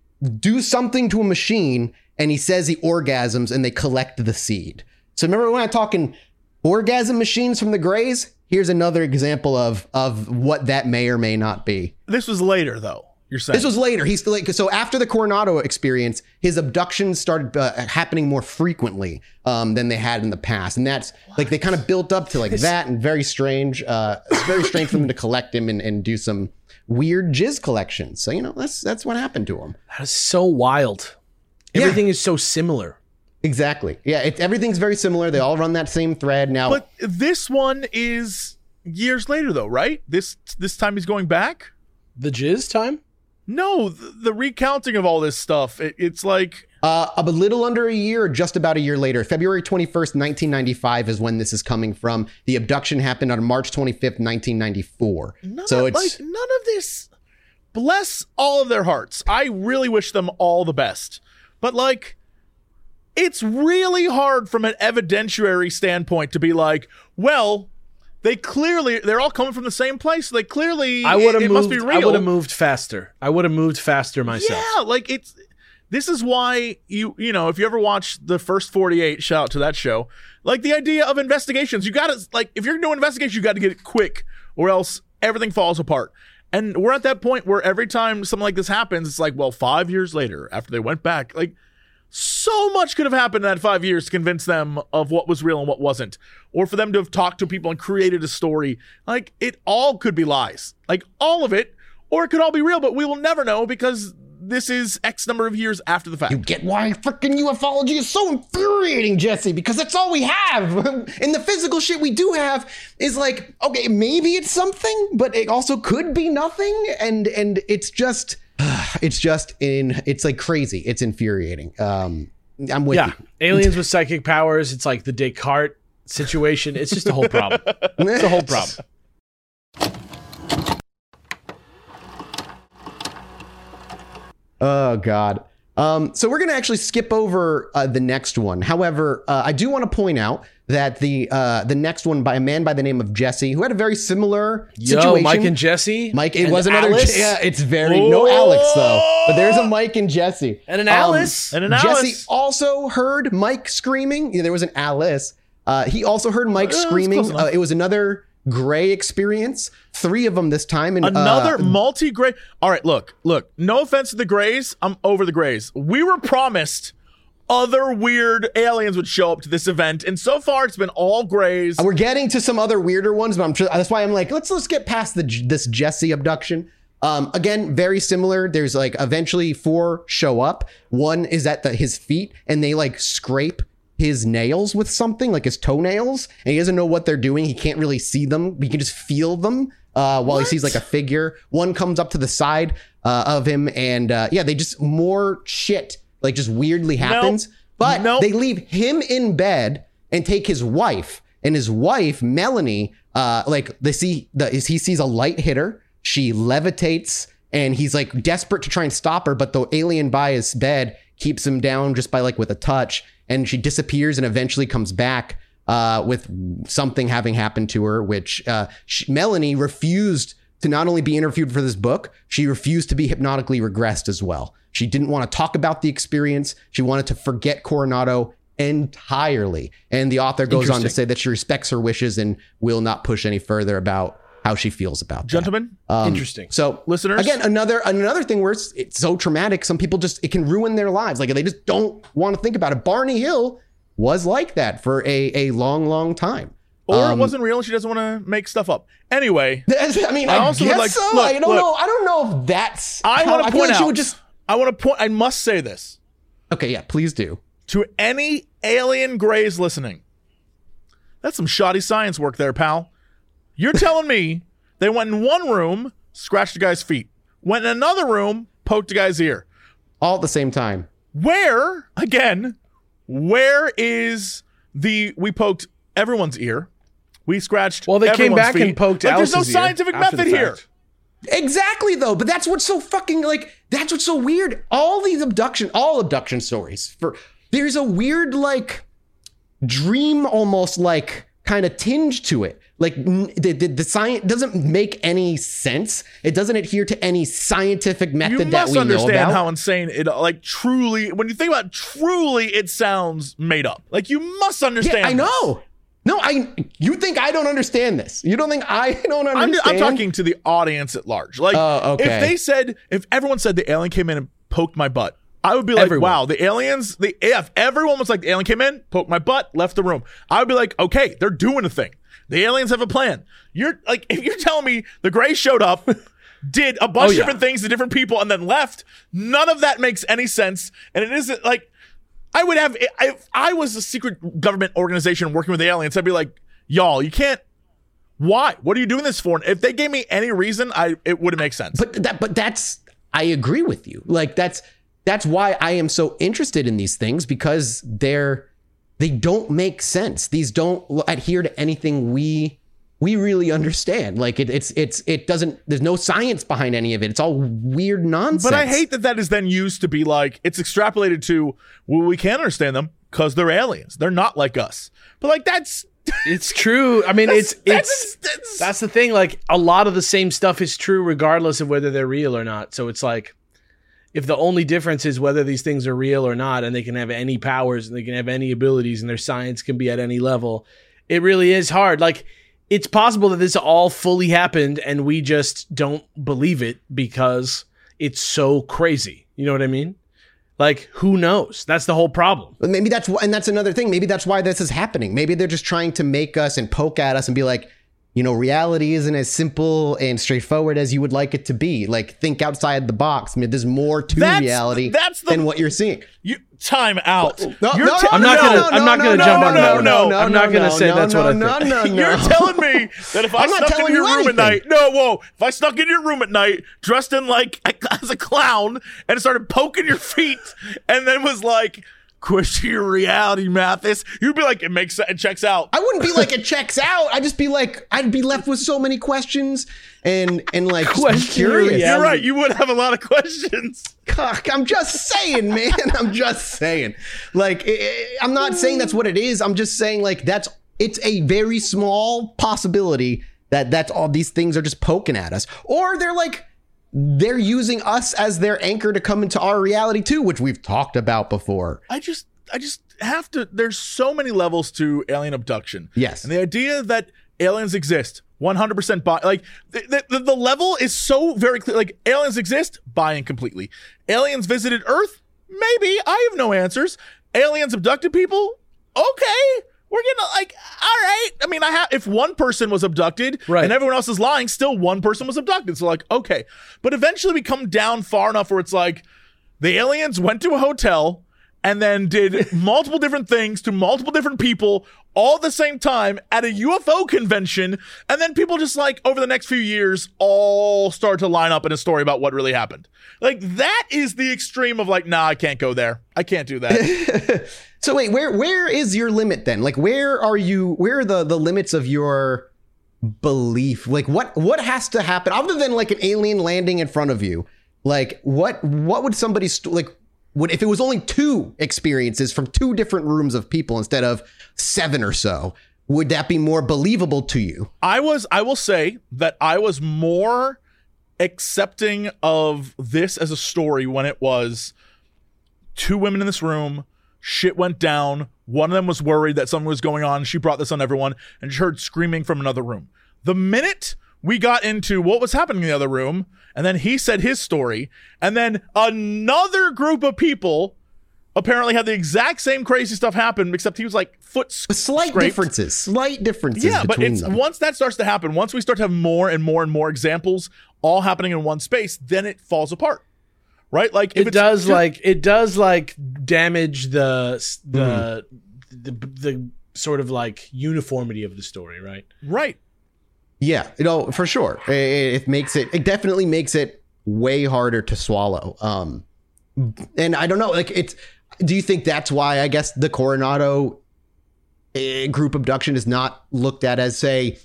do something to a machine and he says he orgasms and they collect the seed. So remember when I'm talking orgasm machines from the Greys? Here's another example of of what that may or may not be.
This was later, though. You're saying
This was later. He's like so after the Coronado experience, his abductions started uh, happening more frequently um, than they had in the past, and that's like they kind of built up to like that and very strange. Uh, it's very strange for them to collect him and, and do some weird jizz collections. So you know that's that's what happened to him.
That is so wild.
Yeah.
Everything is so similar.
Exactly. Yeah. It, everything's very similar. They all run that same thread. Now,
But this one is years later, though, right? This this time he's going back.
The jizz time?
No, the, the recounting of all this stuff. It, it's like
Uh, a little under a year, or just about a year later, February 21st, 1995 is when this is coming from. The abduction happened on March 25th, 1994.
none
so
of,
it's
like none of this. Bless all of their hearts. I really wish them all the best. But like, it's really hard from an evidentiary standpoint to be like, well, they clearly they're all coming from the same place. They clearly
I would have moved.
must be
I would have moved faster. I would have moved faster myself.
Yeah, like it's this is why you you know if you ever watch the first 48 shout out to that show like the idea of investigations you gotta like if you're doing investigations you gotta get it quick or else everything falls apart and we're at that point where every time something like this happens it's like well five years later after they went back like so much could have happened in that five years to convince them of what was real and what wasn't or for them to have talked to people and created a story like it all could be lies like all of it or it could all be real but we will never know because this is X number of years after the fact.
You get why freaking ufology is so infuriating, Jesse, because that's all we have. and the physical shit we do have is like, okay, maybe it's something, but it also could be nothing. And and it's just it's just in it's like crazy. It's infuriating. Um I'm with
Yeah.
you.
Aliens with psychic powers. It's like the Descartes situation. It's just a whole problem. It's a whole problem.
Oh God. Um, so we're gonna actually skip over uh, the next one. However, uh, I do want to point out that the uh, the next one by a man by the name of Jesse, who had a very similar
Yo,
situation.
Mike and Jesse.
Mike, it
and
was another.
Alice?
Yeah, it's very no Alex though, but there's a Mike and Jesse
And an
Um,
Alice.
and an Alice.
Jesse also heard Mike screaming. Yeah, there was an Alice. Uh, he also heard Mike
that's
screaming. Uh, it was another gray experience. Three of them this time. And
Another
uh,
multi gray. All right, look, look. No offense to the Grays. I'm over the Grays. We were promised other weird aliens would show up to this event, and so far it's been all Grays.
We're getting to some other weirder ones, but I'm sure that's why I'm like, let's let's get past the this Jesse abduction. Um, again, very similar. There's like eventually four show up. One is at the, his feet, and they like scrape his nails with something, like his toenails, and he doesn't know what they're doing. He can't really see them, but he can just feel them uh, while he sees like a figure. One comes up to the side uh, of him, and uh, yeah, they just more shit like just weirdly happens. But
Nope.
they leave him in bed and take his wife and his wife melanie uh like they see the is he sees a light hit her she levitates and he's like desperate to try and stop her but the alien by his bed keeps him down just by like with a touch and she disappears and eventually comes back uh with something having happened to her which uh she, melanie refused to not only be interviewed for this book, she refused to be hypnotically regressed as well. She didn't want to talk about the experience. She wanted to forget Coronado entirely. And the author goes on to say that she respects her wishes and will not push any further about how she feels about that.
Gentlemen,
Um,
Interesting.
So
Listeners?
again, another another thing where it's, it's so traumatic, some people just it can ruin their lives. Like they just don't want to think about it. Barney Hill was like that for a a long, long time.
or it
Um,
wasn't real. and She doesn't want to make stuff up. Anyway,
I mean,
I
I,
also
guess
like-
so.
look,
I don't
look.
know. I don't know if that's.
I want to point
like
out.
She would just.
I want to point. I must say this
Okay, yeah, please do.
to any alien Grays listening. That's some shoddy science work there, pal. You're telling me they went in one room, scratched a guy's feet, went in another room, poked a guy's ear.
All at the same time.
Where, again, where is the we poked everyone's ear? We scratched.
Well, they came back
feet.
and poked
Like, There's no scientific method here.
Exactly though, but that's what's so fucking like. That's what's so weird. All these abduction, all abduction stories. For there's a weird like dream, almost like kind of tinge to it, Like the, the, the science doesn't make any sense. It doesn't adhere to any scientific
You
method that
must
we know
understand
about.
how insane it like truly when you think about it, truly it sounds made up. Like you must understand.
yeah, I
this.
know. No, I. You think I don't understand this? You don't think I don't
I'm,
understand?
I'm talking to the audience at large. Like,
Oh, okay.
if they said, if everyone said the alien came in and poked my butt, I would be like,
Everyone.
wow, the aliens, the if everyone was like, the alien came in, poked my butt, left the room, I would be like, okay, they're doing a thing. The aliens have a plan. You're like, if you're telling me the Greys showed up, did a bunch
Oh,
of
yeah.
different things to different people, and then left, none of that makes any sense. And it isn't like, I would have, if I was a secret government organization working with the aliens, I'd be like, y'all, you can't. Why? What are you doing this for? And If they gave me any reason, I it wouldn't make sense.
but that but that's I agree with you. Like that's that's why I am so interested in these things because they're they don't make sense. These don't adhere to anything we we really understand. Like it, it's it's it doesn't. There's no science behind any of it. It's all weird nonsense.
but I hate that that is then used to be like it's extrapolated to well, we can't understand them because they're aliens. They're not like us. But like that's
It's true. I mean, it's
that's,
it's
that's,
that's the thing. Like a lot of the same stuff is true regardless of whether they're real or not. So it's like if the only difference is whether these things are real or not, and they can have any powers and they can have any abilities and their science can be at any level, it really is hard. Like it's possible that this all fully happened and we just don't believe it because it's so crazy. You know what I mean? Like who knows? That's the whole problem.
But maybe that's and that's another thing. Maybe that's why this is happening. Maybe they're just trying to make us and poke at us and be like, you know, reality isn't as simple and straightforward as you would like it to be. Like, think outside the box. I mean, there's more to
That's-
reality
that's the-
than what you're seeing.
you time out.
No,
You're
no,
te-
I'm not
no,
gonna-
no,
I'm not
no,
gonna
no,
jump
no,
on
no,
that.
No, no, no.
I'm not
no,
gonna say
no,
that's
no,
what I think.
No, no,
You're
no.
telling me that if I snuck into your
you
room at
anything.
night, no, whoa, if I snuck into your room at night dressed in like as a clown and started poking your feet and then was like, question your reality, Mathas, you'd be like, it makes it checks out.
I wouldn't be like it checks out. I'd just be like, I'd be left with so many questions and and like just
Question
curious.
reality.
You're right. You would have a lot of questions.
Cock, I'm just saying, man. I'm just saying. Like, I- I- I'm not saying that's what it is. I'm just saying, like, that's it's a very small possibility that that's all these things are just poking at us, or they're like they're using us as their anchor to come into our reality too, which we've talked about before.
I just, I just have to. There's so many levels to alien abduction.
Yes.
and the idea that aliens exist, 100% buy. Like the, the the level is so very clear. Like aliens exist, buying completely. Aliens visited Earth, maybe. I have no answers. Aliens abducted people, okay. We're gonna like, all right. I mean, I have. If one person was abducted
Right.
and everyone else is lying, still one person was abducted. So like, okay. But eventually, we come down far enough where it's like, the aliens went to a hotel and then did multiple different things to multiple different people all at the same time at a UFO convention. And then people just like over the next few years all start to line up in a story about what really happened. Like that is the extreme of like, nah, I can't go there. I can't do that.
So wait, where where is your limit then? Like, where are you? Where are the the limits of your belief? Like, what what has to happen other than like an alien landing in front of you? Like, what what would somebody st- like? Would if it was only two experiences from two different rooms of people instead of seven or so? Would that be more believable to you?
I was, I will say that I was more accepting of this as a story when it was two women in this room, shit went down. One of them was worried that something was going on. She brought this on everyone and she heard screaming from another room. The minute we got into what was happening in the other room, and then he said his story, and then another group of people apparently had the exact same crazy stuff happen, except he was like foot s-
Slight
scraped.
differences. Slight differences.
Yeah, but it's
them.
once that starts to happen, once we start to have more and more and more examples all happening in one space, then it falls apart. Right? Like if
it does
just-
like it does like damage the the,
Mm-hmm.
the the sort of like uniformity of the story, right?
right.
Yeah, you know, for sure. It, it makes it, it definitely makes it way harder to swallow. Um, and I don't know, like it's, do you think that's why I guess the Coronado eh, group abduction is not looked at as say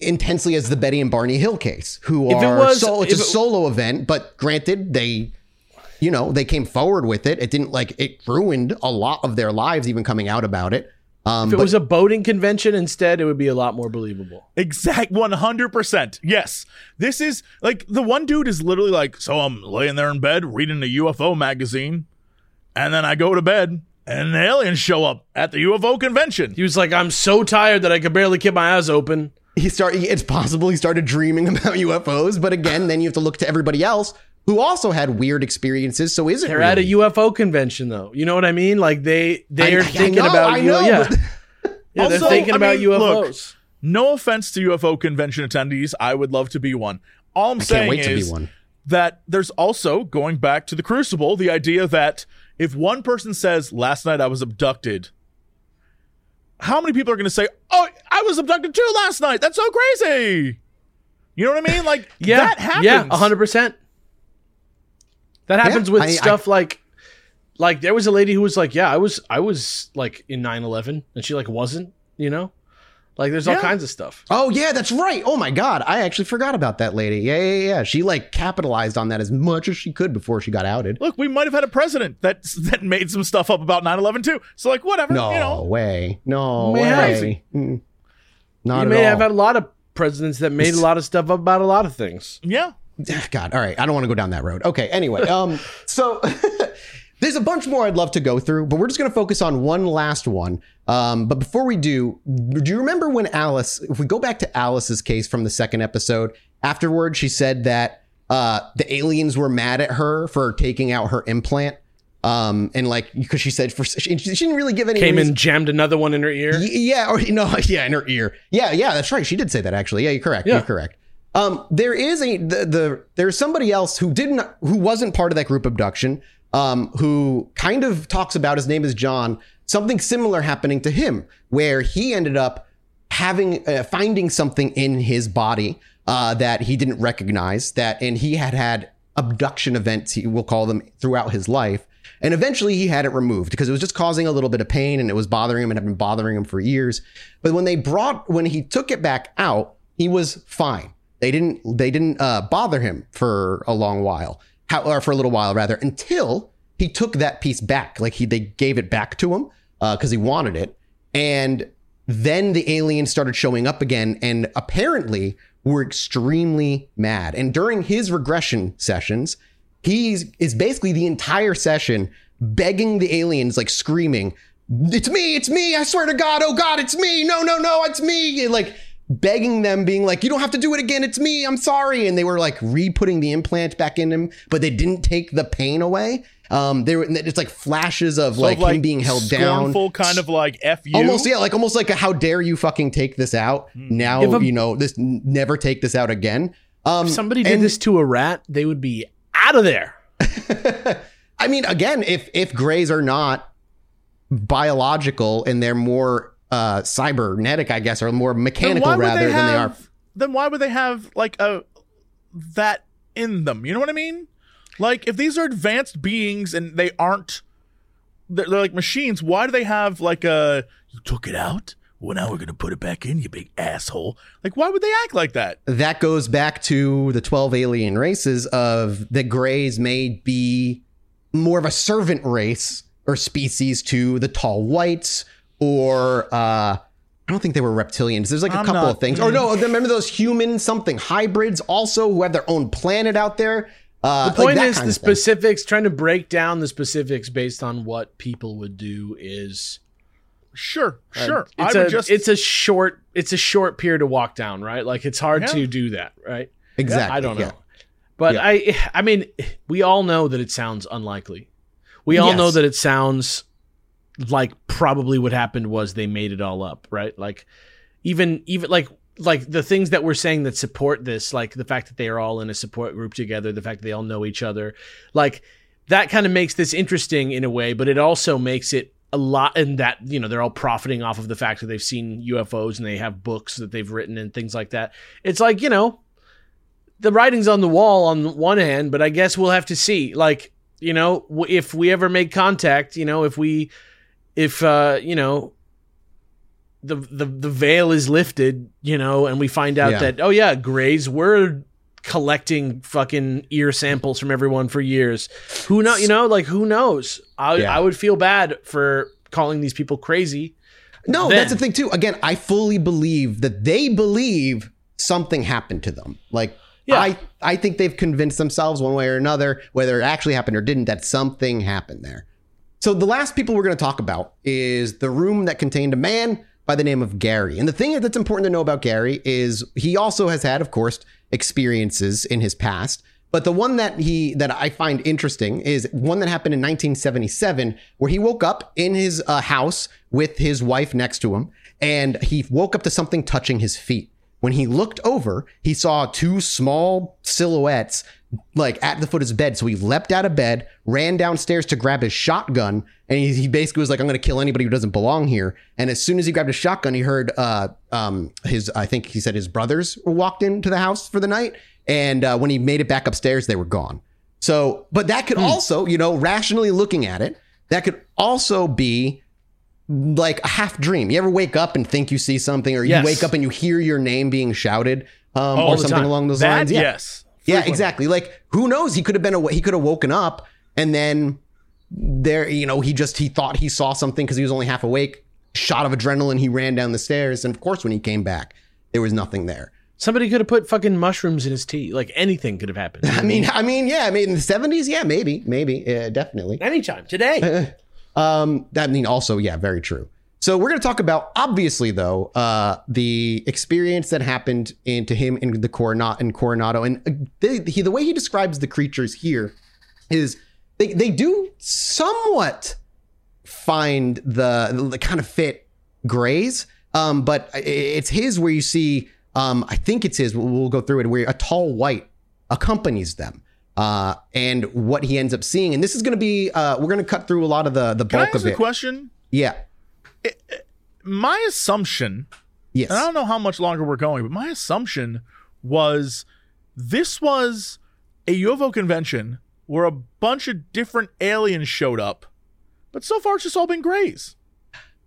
intensely as the Betty and Barney Hill case, who
If it
are
was-
so it's a
it-
solo event, but granted they, you know, they came forward with it. It didn't like it ruined a lot of their lives, even coming out about it. Um,
If it
but
was a boating convention instead, it would be a lot more believable.
Exact 100%. Yes. This is like the one dude is literally like, so I'm laying there in bed reading the UFO magazine, and then I go to bed and the aliens show up at the UFO convention.
He was like, "I'm so tired that I could barely keep my eyes open."
he started. It's possible he started dreaming about UFOs, but again, then you have to look to everybody else who also had weird experiences. So is it?
They're at a? UFO convention, though. You know what I mean? Like they they
I-
are
I
thinking
know,
about
I
you.
know,
yeah,
but-
yeah, they're
Also,
thinking
I
about
mean, look,
UFOs.
No offense to UFO convention attendees. I would love to be one. All I'm
I
saying
can't wait to
is
be one.
that there's also going back to the crucible the idea that if one person says last night i was abducted how many people are going to say oh i was abducted too last night that's so crazy you know what i mean like
Yeah,
that happens
yeah, hundred percent. That happens with
I- I-
stuff like, like there was a lady who was like, "Yeah, I was, I was like in 9-11, and she like wasn't." You know, like there's all kinds of stuff.
Oh yeah, that's right. Oh my god, I actually forgot about that lady. Yeah, yeah, yeah. She like capitalized on that as much as she could before she got outed.
look we might have had a president that that made some stuff up about 9-11 too so like whatever
No
you know
way. No
May have.
way. Mm. Not
you
at
may
all.
have had a lot of presidents that made a lot of stuff up about a lot of things.
yeah
God, all right. I don't want to go down that road. Okay. Anyway, um, so there's a bunch more I'd love to go through, but we're just going to focus on one last one. Um, but before we do, do you remember when Alice? If we go back to Alice's case from the second episode, afterward she said that uh, the aliens were mad at her for taking out her implant. Um, and like because she said for she, she didn't really give any
Came
reason-
and jammed another one in her ear.
Y- Yeah, or you know, yeah, in her ear. Yeah, yeah, that's right. She did say that actually. Yeah, you're correct.
Yeah.
You're correct. Um, there is a the, the there's somebody else who didn't who wasn't part of that group abduction. Um, who kind of talks about his name is John. Something similar happening to him, where he ended up having uh, finding something in his body uh, that he didn't recognize. That and he had had abduction events. He will call them throughout his life. And eventually he had it removed because it was just causing a little bit of pain and it was bothering him and had been bothering him for years. But when they brought, when he took it back out, he was fine. They didn't, they didn't uh, bother him for a long while, How, or for a little while rather, until he took that piece back. Like he, they gave it back to him because he wanted it. And then the aliens started showing up again and apparently were extremely mad. And during his regression sessions, he's is basically the entire session begging the aliens, like screaming, "It's me! It's me! I swear to God! Oh God! It's me! No! No! No! It's me!" Like begging them, being like, "You don't have to do it again. It's me. I'm sorry." And they were like re-putting the implant back in him, but they didn't take the pain away. Um, they were. It's like flashes of
So,
like, him being held down.
scornful kind of like f you
Almost, yeah, like almost like a how dare you fucking take this out now?
A-
you know this. Never take this out again. Um,
If somebody did
and-
this to a rat, they would be out of there.
I mean, again, if if grays are not biological and they're more uh, cybernetic, I guess, or more mechanical rather
they
than they are.
then why would they have like a that in them? You know what i mean? Like if these are advanced beings and they aren't they're, they're like machines why do they have like a you took it out? Well now we're gonna put it back in you big asshole. Like why would they act like that?
That goes back to the twelve alien races of the grays may be more of a servant race or species to the tall whites or. uh I don't think they were reptilians. There's like a
I'm
couple
not-
of things. Or no, remember those human something hybrids also who have their own planet out there. Uh,
The point
like that
is
kind
the specifics, trying to break down the specifics based on what people would do is
sure
uh,
sure
It's
i
a
would just
it's a short it's a short pier to walk down, right? Like it's hard
Yeah.
to do that, right?
Exactly.
I don't know.
yeah.
But
Yeah.
I I mean, we all know that it sounds unlikely. We all know that it sounds like probably what happened was they made it all up, right? Like even even like like the things that we're saying that support this, like the fact that they are all in a support group together, the fact that they all know each other, like that kind of makes this interesting in a way, but it also makes it a lot and that you know they're all profiting off of the fact that they've seen UFOs and they have books that they've written and things like that. It's like, you know, the writing's on the wall on one hand, but I guess we'll have to see. Like, you know, if we ever make contact, you know, if we, if uh, you know, the the the veil is lifted, you know, and we find out
Yeah.
that oh yeah, Grays were collecting fucking ear samples from everyone for years. Who know, you know, like who knows? I
Yeah.
I would feel bad for calling these people crazy.
No,
then.
that's the thing too. Again, I fully believe that they believe something happened to them. Like
Yeah.
I I think they've convinced themselves one way or another, whether it actually happened or didn't, that something happened there. So the last people we're going to talk about is the room that contained a man by the name of Gary. And the thing that's important to know about Gary is he also has had, of course, experiences in his past. But the one that he that I find interesting is one that happened in 1977, where he woke up in his uh, house with his wife next to him, and he woke up to something touching his feet. When he looked over, he saw two small silhouettes like at the foot of his bed. So he leapt out of bed, ran downstairs to grab his shotgun, and he, he basically was like, "I'm going to kill anybody who doesn't belong here." And as soon as he grabbed his shotgun, he heard uh, um, his I think he said his brothers walked into the house for the night, and uh, when he made it back upstairs, they were gone. So, but that could also, you know, rationally looking at it, that could also be like a half dream. You ever wake up and think you see something, or you
Yes.
wake up and you hear your name being shouted, um, or something
time.
along those
That
lines? Yeah,
yes.
Yeah, exactly. Like who knows? He could have been a he could have woken up and then there, you know, he just he thought he saw something because he was only half awake. Shot of adrenaline, he ran down the stairs, and of course, when he came back, there was nothing there.
Somebody could have put fucking mushrooms in his tea. Like anything could have happened.
I mean, I mean, yeah, I mean, in the seventies, yeah, maybe, maybe, uh, definitely.
anytime today.
Um, that I mean, also, yeah, very true. So we're going to talk about, obviously, though, uh, the experience that happened into him in the Coronado, in Coronado, and uh, they, he, the way he describes the creatures here is they they do somewhat find the, the kind of fit Gray's, um, but it's his where you see, um, I think it's his. We'll, we'll go through it where a tall white accompanies them. Uh, and what he ends up seeing, and this is going to be, uh, we're going to cut through a lot of the the bulk
Can I ask
of
a question?
Yeah.
My assumption,
Yes.
I don't know how much longer we're going, but my assumption was this was a UFO convention where a bunch of different aliens showed up, but so far it's just all been grays.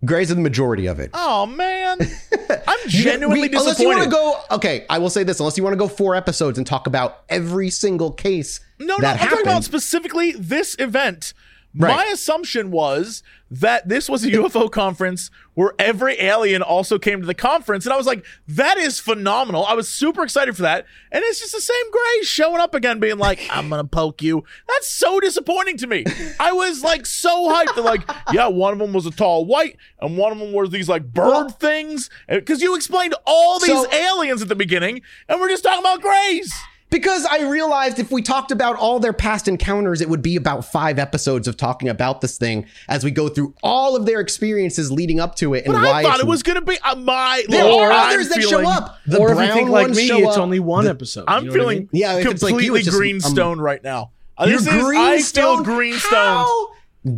Gray's are the majority of it.
Oh man, I'm genuinely
We- Unless you want to go, okay, I will say this: unless you want to go four episodes and talk about every single case
No, no, I'm
happened,
talking about specifically this event.
Right.
My assumption was that this was a UFO conference where every alien also came to the conference. And I was like, that is phenomenal. I was super excited for that. And it's just the same Gray showing up again, being like, I'm going to poke you. That's so disappointing to me. I was like so hyped. That, like, yeah, one of them was a tall white, and one of them was these like bird things. Because you explained all these
So-
aliens at the beginning, and we're just talking about Grays.
Because I realized if we talked about all their past encounters, it would be about five episodes of talking about this thing as we go through all of their experiences leading up to it and
But
why
I thought it was going to be uh, my.
There
Lord,
are
I'm
others that show up. The
or if you
brown
think like me,
show
it's
up.
only one episode.
I'm
You know what I
feeling
mean?
Yeah, if it's like you,
completely
it's just,
greenstone right now. Uh,
You're
This is I feel
greenstone.
greenstone.
How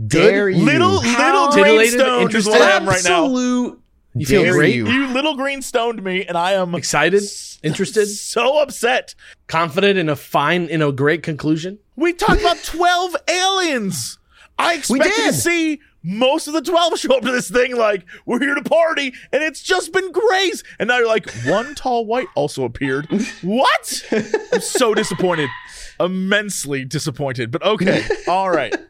dare you?
Little
How
little
Titillated,
greenstone is
interested?
what I am right now.
Absolute.
You feel great?
You.
You little greenstoned me, and I am
Excited, interested,
so upset.
Confident in a fine, in a great conclusion.
We talked about twelve aliens. I
We
expected to see most of the twelve show up to this thing like we're here to party, and it's just been grays. And now you're like one tall white also appeared. What? I'm so disappointed, immensely disappointed. But okay, all right.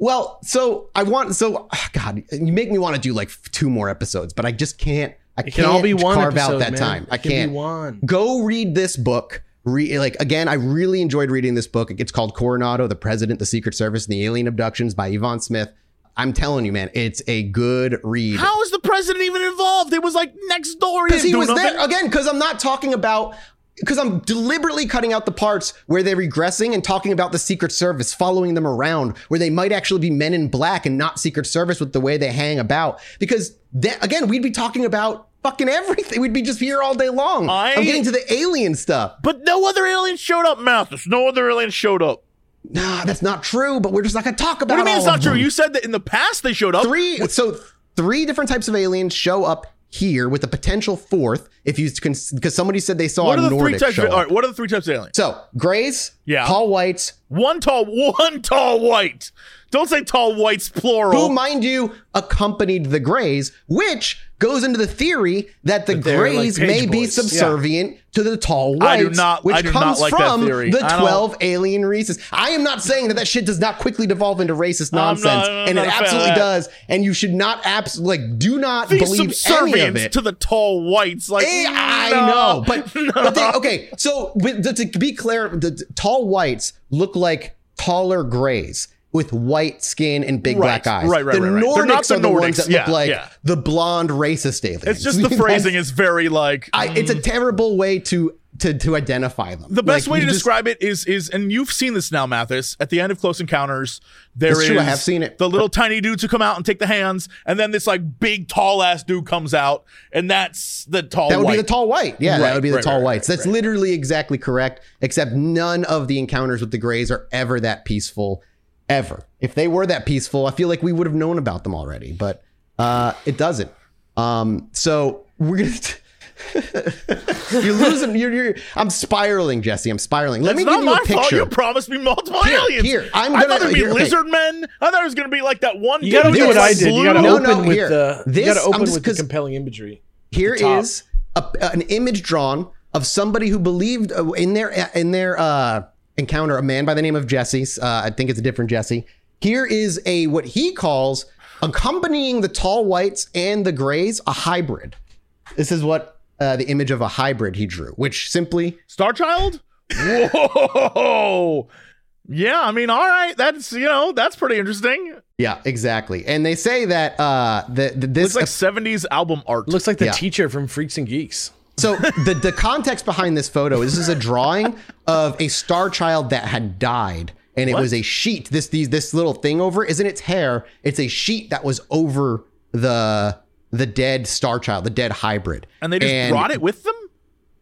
Well, so I want so ah, God, you make me want to do like two more episodes, but I just can't. I
It
can't
can all be one
carve
episode,
out that
man.
time.
It
I
can be
can't.
one.
Go read this book. Re- like again, I really enjoyed reading this book. It's called Coronado: The President, the Secret Service, and the Alien Abductions by Yvonne Smith. I'm telling you, man, it's a good read.
How is the president even involved? It was like next door.
Because he was there
nothing.
again. Because I'm not talking about. Because I'm deliberately cutting out the parts where they're regressing and talking about the Secret Service following them around, where they might actually be men in black and not Secret Service with the way they hang about. Because that, again, we'd be talking about fucking everything. We'd be just here all day long.
I-
I'm getting to the alien stuff.
But no other aliens showed up, Mathas. No other aliens showed up.
Nah, that's not true. But we're just not to talk about.
What do you mean it's not true?
them.
You said that in the past they showed up.
three so three different types of aliens show up here with a potential fourth if you can because somebody said they saw
What are the three
Nordic
types?
show
Of, all what are the three types of aliens?
So grays,
Yeah.
tall whites,
One tall, one tall white. Don't say tall whites plural.
who, mind you, accompanied the Greys, which goes into the theory that the
they're like
Greys
page
may be
boys.
subservient to the tall whites,
I do not-
which
I do not
comes
like that
from
theory.
the
I don't-
12 alien races. I am not saying that that shit does not quickly devolve into racist nonsense,
I'm
and
not
it
fan of
absolutely
that.
does, and you should not absolutely, like, do not
the
believe any of
subservience
it.
to the tall whites. Like
Eh, I
no,
know, but, but they, okay. So with, to, to be clear, the, the tall whites look like taller grays with white skin and big
Right,
black eyes.
right, right,
the
right.
Nordics
They're not the
are the ones that
Yeah,
look like
yeah.
the blonde racist aliens.
It's just the phrasing is very like
I, it's a mm. terrible way to to to identify them.
The best
Like,
way to
just-
describe it is is and you've seen this now, Mathas. At the end of Close Encounters, there is
true, I have seen it.
The little tiny dudes who come out and take the hands, and then this like big tall ass dude comes out, and that's the tall.
That would
white.
be the tall white. Yeah,
Right,
that would be the
right,
tall
right,
whites. That's literally exactly correct, except none of the encounters with the Greys are ever that peaceful, ever. If they were that peaceful, I feel like we would have known about them already, but uh, it doesn't. Um, so we're gonna. you're losing. You're, you're. I'm spiraling, Jesse. I'm spiraling. Let
It's
me
not
give you
my
a picture.
fault. You promised me multiple
Here,
aliens.
here, I'm
I
gonna-
thought there'd be
here, okay.
lizard men. I thought it was gonna be like that one.
You got to do what I did. You got to.
No,
open
no,
with
here.
the.
This-
you got to
I'm
open
just
with the
'cause-
compelling imagery.
Here
the top.
is a, an image drawn of somebody who believed uh, in their in their uh, encounter a man by the name of Jesse. Uh, I think it's a different Jesse. Here is a what he calls accompanying the tall whites and the grays a hybrid. This is what uh, the image of a hybrid he drew, which simply
Star Child. Whoa. Yeah, I mean, all right. That's you know that's pretty interesting.
yeah exactly. And they say that uh, the, the this
Looks like '70s album art.
Looks like the
Yeah.
teacher from Freaks and Geeks.
So the the context behind this photo is this is a drawing of a star child that had died, and it
What?
was a sheet. This these this little thing over isn't its hair. It's a sheet that was over the the dead star child, the dead hybrid.
and they just brought it with them.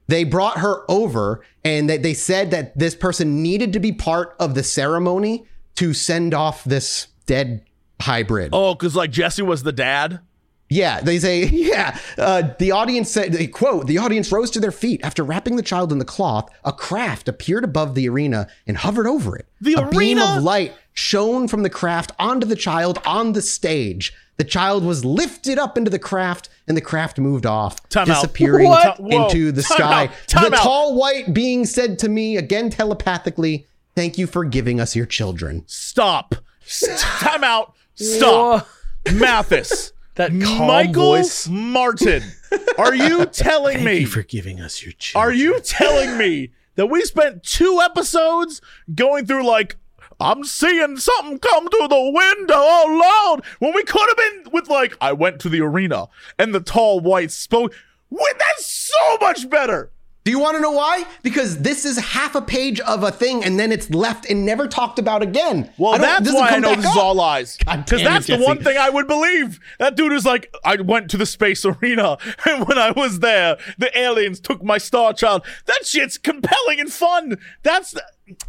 They brought her over, and they, they said that this person needed to be part of the ceremony to send off this dead hybrid.
Oh, because like Jesse was the dad.
Yeah, they say, yeah. Uh, the audience said, they quote, the audience rose to their feet after wrapping the child in the cloth. A craft appeared above the arena and hovered over it.
The
a beam of light shone from the craft onto the child on the stage. The child was lifted up into the craft, and the craft moved off,
Time out.
disappearing
What? Whoa.
into the
Time
sky.
out. Time
the
out.
tall white being said to me again telepathically, "Thank you for giving us your children."
Stop. Time out. Stop. Mathas.
That calm
Michael
voice.
Martin. Are you telling
Thank
me?
you for giving us your children.
Are you telling me that we spent two episodes going through like I'm seeing something come through the window, oh Lord, when we could have been with like I went to the arena and the tall white spoke. Wait, that's so much better.
Do you want to know why? Because this is half a page of a thing and then it's left and never talked about again.
Well, that's why I know this is all lies. Because
damn it,
that's the one thing I would believe. That dude is like, I went to the space arena, and when I was there, the aliens took my star child. That shit's compelling and fun. That's the.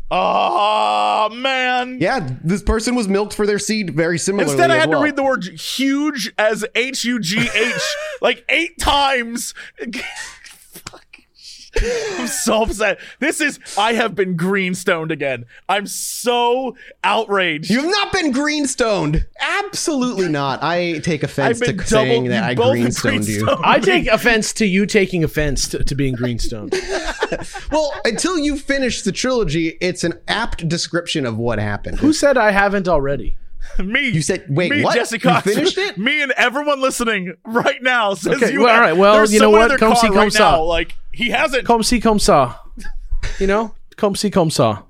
Oh, man.
Yeah, this person was milked for their seed very similarly.
Instead, I had
well.
to read the word huge as H U G H like eight times. Fuck. I'm so upset. This is, I have been greenstoned again. I'm so outraged.
You have not been greenstoned. Absolutely not. I take offense to
been
saying that I
both
greenstoned you.
I take offense to you taking offense to, to being greenstone.
Well, until you finish the trilogy, it's an apt description of what happened.
Who said I haven't already?
Me.
You said- wait,
me,
what?
Jesse
You finished it?
Me and everyone listening right now says
Okay,
you.
well,
have-
all right, well,
there's
you know
someone
what? Come see, come
right now. Like he hasn't.
Comme si, comme ça. You know? Comme si, comme ça.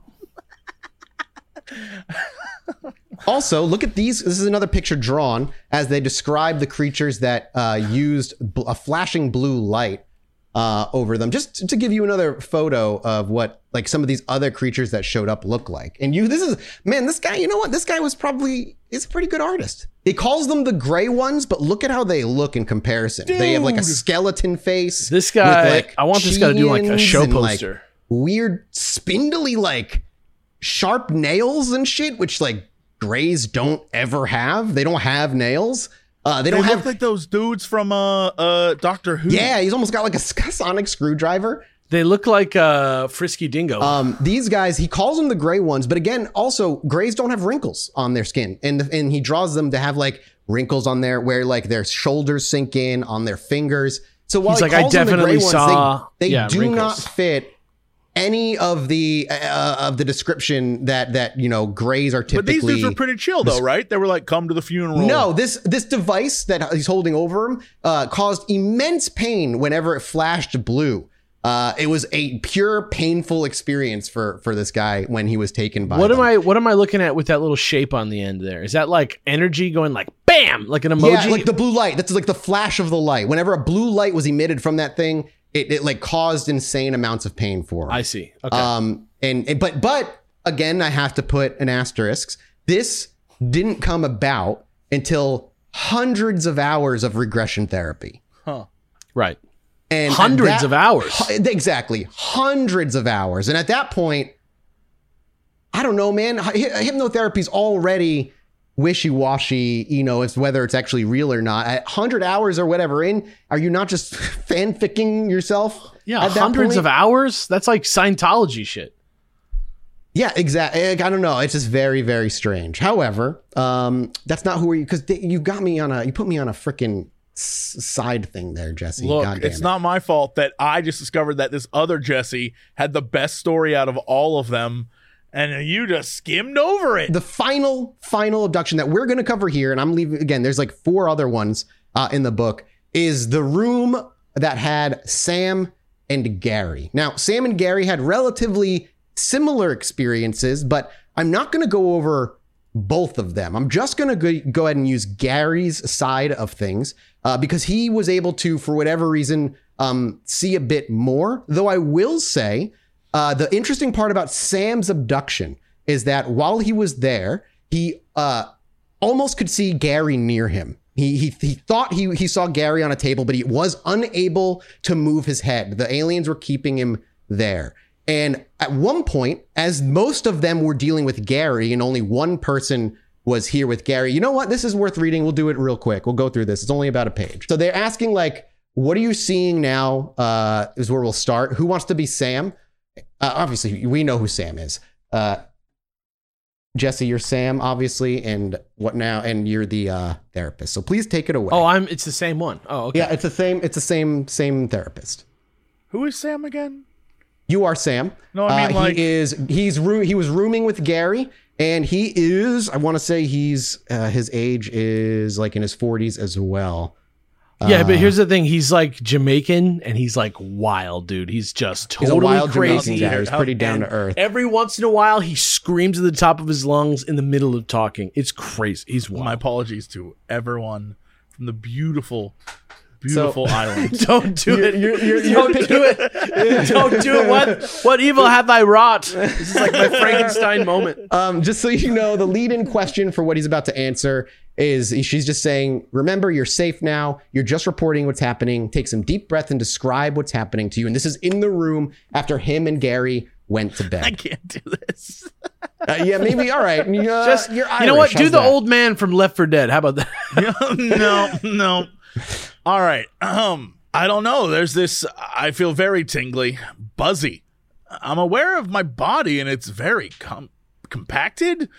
Also, look at these. This is another picture drawn as they describe the creatures that uh, used bl- a flashing blue light uh, over them. Just to give you another photo of what like some of these other creatures that showed up look like. And you, this is man, this guy. You know what? This guy was probably is a pretty good artist. He calls them the gray ones, but look at how they look in comparison. They have like a skeleton face.
This guy,
with, like,
I want this guy to do like a show
and, like,
poster.
weird spindly like sharp nails and shit which like grays don't ever have they don't have nails Uh, they
They
don't
look
have.
like those dudes from uh uh Doctor Who.
yeah, he's almost got like a sonic screwdriver.
They look like uh, Frisky Dingo.
Um, these guys, he calls them the gray ones, but again, also grays don't have wrinkles on their skin, and and he draws them to have like wrinkles on there where like their shoulders sink in on their fingers. So while
He's
he
like, I
calls them the
definitely
gray ones,
saw-
they, they
yeah,
do
wrinkles.
not fit any of the uh, of the description that that you know grays are typically.
But these dudes were pretty chill though, right? They were like, "Come to the funeral."
No, this this device that he's holding over him uh, caused immense pain whenever it flashed blue. Uh, it was a pure painful experience for for this guy when he was taken by.
what am. I? What am I looking at with that little shape on the end there? Is that like energy going like bam, like an emoji?
Yeah, like the blue light. That's like the flash of the light. Whenever a blue light was emitted from that thing, it, it like caused insane amounts of pain for him.
I see. Okay.
Um, and, and- but but again, I have to put an asterisk. This didn't come about until hundreds of hours of regression therapy. Huh.
Right.
And
Hundreds
that-
of hours.
exactly, hundreds of hours. And at that point, I don't know, man. Hy- Hypnotherapy's already wishy-washy. You know, it's whether it's actually real or not. At hundred hours or whatever in, are you not just fanficking yourself?
Yeah, hundreds
point?
of hours. That's like Scientology shit.
Yeah, exactly. I don't know. It's just very, very strange. However, um, that's not who are you? Because you got me on a, you put me on a freaking side thing there, Jesse.
Look,
God damn
it's
it.
not my fault that I just discovered that this other Jesse had the best story out of all of them, and you just skimmed over it.
the final, final abduction that we're going to cover here, and I'm leaving again. There's like four other ones uh, in the book. Is the room that had Sam and Gary. Now, Sam and Gary had relatively similar experiences, but I'm not going to go over both of them. I'm just going to go, ahead and use Gary's side of things uh, because he was able to, for whatever reason, um, see a bit more. Though I will say, uh, the interesting part about Sam's abduction is that while he was there, he uh, almost could see Gary near him. He, he, he thought he, he saw Gary on a table, but he was unable to move his head. The aliens were keeping him there. And at one point, as most of them were dealing with Gary and only one person was here with Gary, you know what? This is worth reading. We'll do it real quick. We'll go through this. It's only about a page. So they're asking, like, what are you seeing now? Uh, is where we'll start. Who wants to be Sam? Uh, obviously, we know who Sam is. Uh, Jesse, you're Sam, obviously, and what now? And you're the uh, therapist. So please take it away.
Oh, I'm. It's the same one. Oh, okay.
yeah, it's the same. It's the same same therapist.
Who is Sam again?
You are Sam.
No, I mean,
Uh,
like-
he is. He's roo- he was rooming with Gary, and he is. I want to say he's uh, his age is like in his 40s as well.
Yeah,
Uh,
but here's the thing: he's like Jamaican, and he's like wild, dude. He's just
He's a
totally
wild Jamaican
crazy.
guy. He's pretty down to earth.
Every once in a while, he screams at the top of his lungs in the middle of talking. It's crazy. He's
My apologies to everyone from the beautiful, beautiful island.
Don't do it.
you're- you're- you're
Don't do it. Don't do it. What what evil have I wrought? This is like my Frankenstein moment.
Um, just so you know, the lead-in question for what he's about to answer is she's just saying, "Remember, you're safe now. You're just reporting what's happening. Take some deep breath and describe what's happening to you." And this is in the room after him and Gary went to bed.
I can't do this.
Uh, yeah, maybe. All right. Uh,
Just
you're
you know what? Do
How's
the
that?
old man from Left for Dead. How about that?
no, no. All right. Um, I don't know. There's this. I feel very tingly, buzzy. I'm aware of my body, and it's very com- compacted,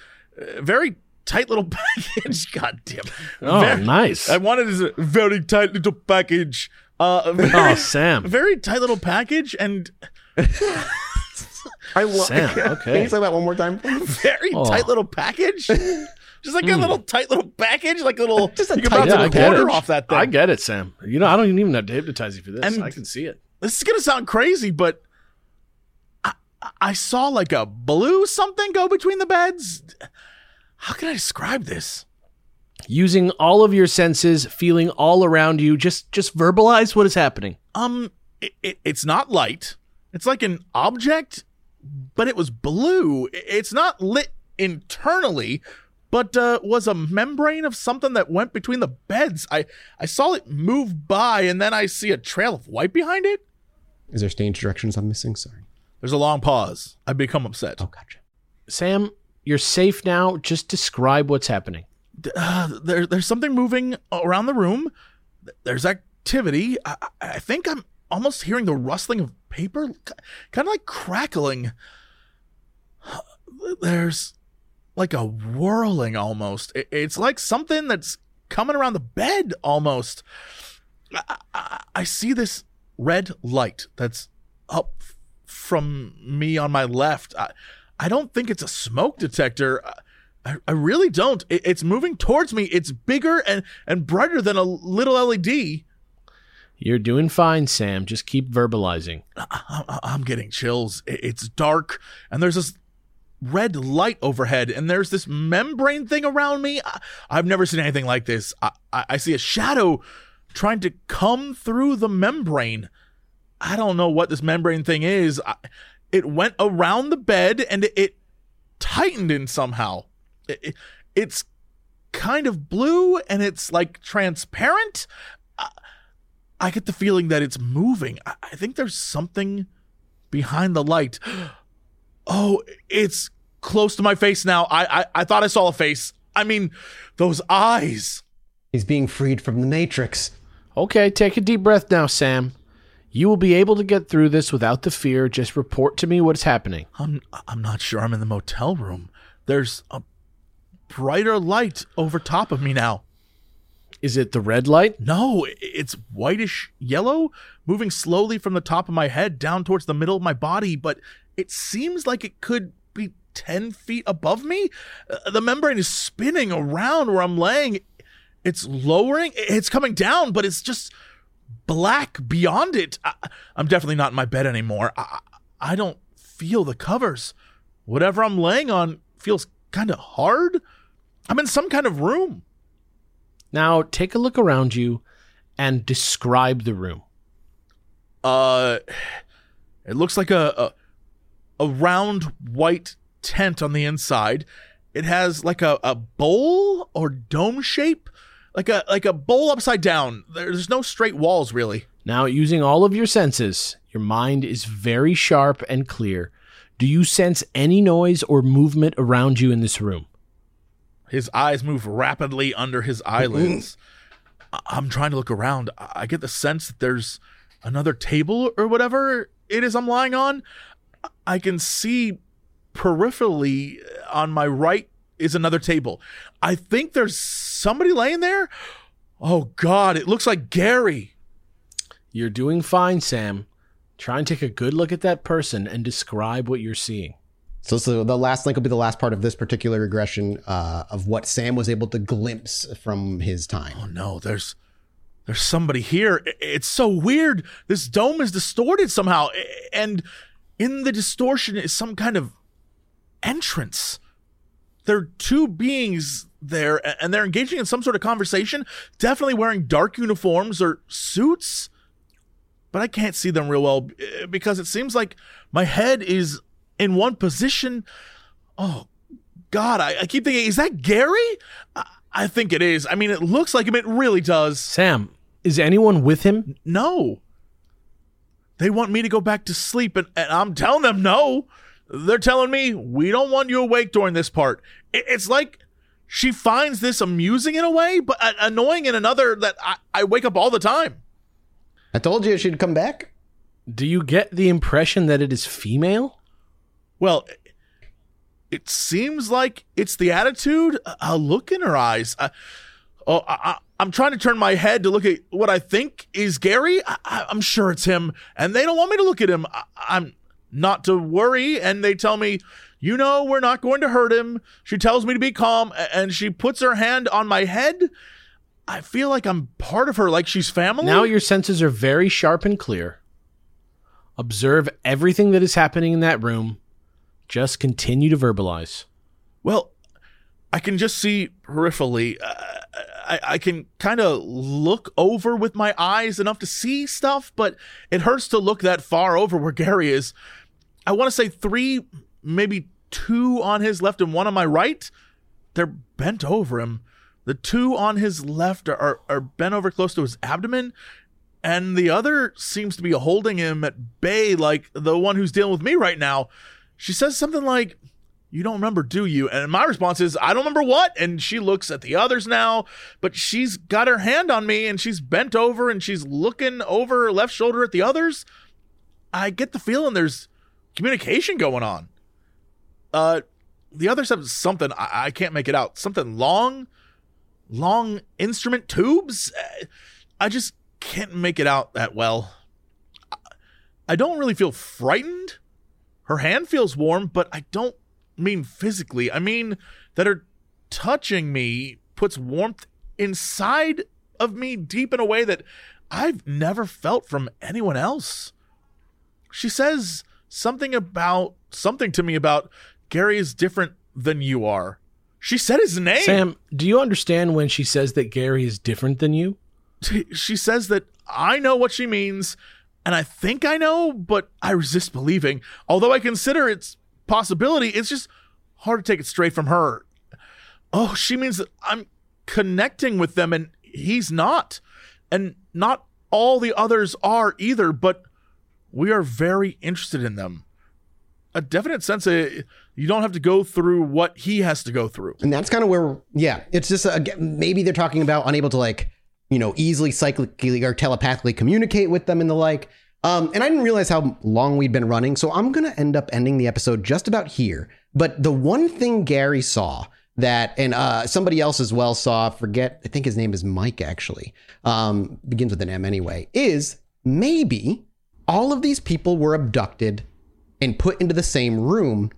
uh, very tight little package. God damn.
Oh,
Very-
nice.
I wanted this very tight little package. Uh, very,
Oh, Sam.
very tight little package, and
I love.
Sam, okay.
Can
okay.
you say that one more time?
very
Oh.
tight little package. Just like a little tight little package, like a little.
Just a
you can
tight
bounce
little
a quarter
package.
off that thing.
I get it, Sam. You know, I don't even have to hypnotize you for this.
And-
I can see it.
this is gonna sound crazy, but I, I saw like a blue something go between the beds. How can I describe this?
Using all of your senses, feeling all around you, just just verbalize what is happening.
Um, it, it, it's not light. It's like an object, but it was blue. It's not lit internally, but uh, was a membrane of something that went between the beds. I I saw it move by, and then I see a trail of white behind it.
Is there stage directions I'm missing? Sorry.
There's a long pause. I become upset.
Oh, gotcha.
Sam, you're safe now. Just describe what's happening.
uh, there, there's something moving around the room. There's activity. I, I think I'm almost hearing the rustling of paper, kind of like crackling. There's like a whirling almost. It- It's like something that's coming around the bed almost. I, I, I see this red light that's up f- from me on my left. I, I don't think it's a smoke detector. I, I, really don't. It, it's moving towards me. It's bigger and, and brighter than a little LED.
You're doing fine, Sam. Just keep verbalizing.
I, I'm getting chills. It- It's dark, and there's this red light overhead, and there's this membrane thing around me. I, I've never seen anything like this. I, I, I see a shadow trying to come through the membrane. I don't know what this membrane thing is. I, it went around the bed, and it, it tightened in somehow. It- it- it's kind of blue, and it's like transparent. I, get the feeling that it's moving. I think there's something behind the light. Oh, it's close to my face now. I, I I thought I saw a face. I mean, those eyes.
He's being freed from the Matrix.
Okay, take a deep breath now, Sam. You will be able to get through this without the fear. Just report to me what's happening.
I'm I'm not sure I'm in the motel room. There's a brighter light over top of me now.
Is it the red light?
No, it's whitish yellow, moving slowly from the top of my head down towards the middle of my body, but it seems like it could be 10 feet above me. Uh, the membrane is spinning around where I'm laying. It's lowering, it's coming down, but it's just black beyond it. I, I'm definitely not in my bed anymore. I, I don't feel the covers. Whatever I'm laying on feels kind of hard. I'm in some kind of room.
Now take a look around you and describe the room.
Uh, it looks like a, a a round white tent on the inside. It has like a, a bowl or dome shape, like a like a bowl upside down. There's no straight walls really.
Now, using all of your senses, your mind is very sharp and clear. Do you sense any noise or movement around you in this room?
His eyes move rapidly under his eyelids. I- I'm trying to look around. I I get the sense that there's another table or whatever it is I'm lying on. I can see peripherally on my right is another table. I think there's somebody laying there. Oh God, it looks like Gary.
You're doing fine, Sam. Try and take a good look at that person and describe what you're seeing.
So, so the last link will be the last part of this particular regression uh, of what Sam was able to glimpse from his time.
Oh no, there's there's somebody here. It's so weird. This dome is distorted somehow, and in the distortion is some kind of entrance. There are two beings there, and they're engaging in some sort of conversation. Definitely wearing dark uniforms or suits, but I can't see them real well eh, because it seems like my head is in one position. Oh God, I, I keep thinking, is that Gary? I, I think it is. I mean, it looks like him. It really does.
Sam, is anyone with him?
No. They want me to go back to sleep, and, and I'm telling them no. They're telling me we don't want you awake during this part. It- it's like she finds this amusing in a way, but uh, annoying in another that I, I wake up all the time.
I told you she'd come back.
Do you get the impression that it is female?
Well, it seems like it's the attitude, a- a look in her eyes. I, oh, I, I, I'm trying to turn my head to look at what I think is Gary. I, I'm sure it's him, and they don't want me to look at him. I, I'm not to worry, and they tell me, you know, we're not going to hurt him. She tells me to be calm, and she puts her hand on my head. I feel like I'm part of her, like she's family.
Now your senses are very sharp and clear. Observe everything that is happening in that room. Just continue to verbalize.
Well, I can just see peripherally. Uh, I, I can kind of look over with my eyes enough to see stuff, but it hurts to look that far over where Gary is. I want to say three, maybe two on his left and one on my right. They're bent over him. The two on his left are, are, are bent over close to his abdomen, and the other seems to be holding him at bay, like the one who's dealing with me right now. She says something like, You don't remember, do you? And my response is, I don't remember what. And she looks at the others now, but she's got her hand on me and she's bent over and she's looking over her left shoulder at the others. I get the feeling there's communication going on. Uh, the others have something I, I can't make it out. Something long, long instrument tubes. I just can't make it out that well. I don't really feel frightened. Her hand feels warm, but I don't mean physically. I mean that her touching me puts warmth inside of me deep in a way that I've never felt from anyone else. She says something about something to me about Gary is different than you are. She said his name.
Sam, do you understand when she says that Gary is different than you?
She- she says that I know what she means, and I think I know, but I resist believing. Although I consider its possibility, it's just hard to take it straight from her. Oh, she means that I'm connecting with them, and he's not. And not all the others are either, but we are very interested in them. A definite sense of you don't have to go through what he has to go through.
And that's kind of where, yeah, it's just uh, maybe they're talking about unable to like, you know, easily cyclically or telepathically communicate with them and the like. Um, and I didn't realize how long we'd been running, so I'm gonna end up ending the episode just about here. But the one thing Gary saw that, and uh, somebody else as well saw, forget, I think his name is Mike actually, um, begins with an M anyway, is maybe all of these people were abducted and put into the same room,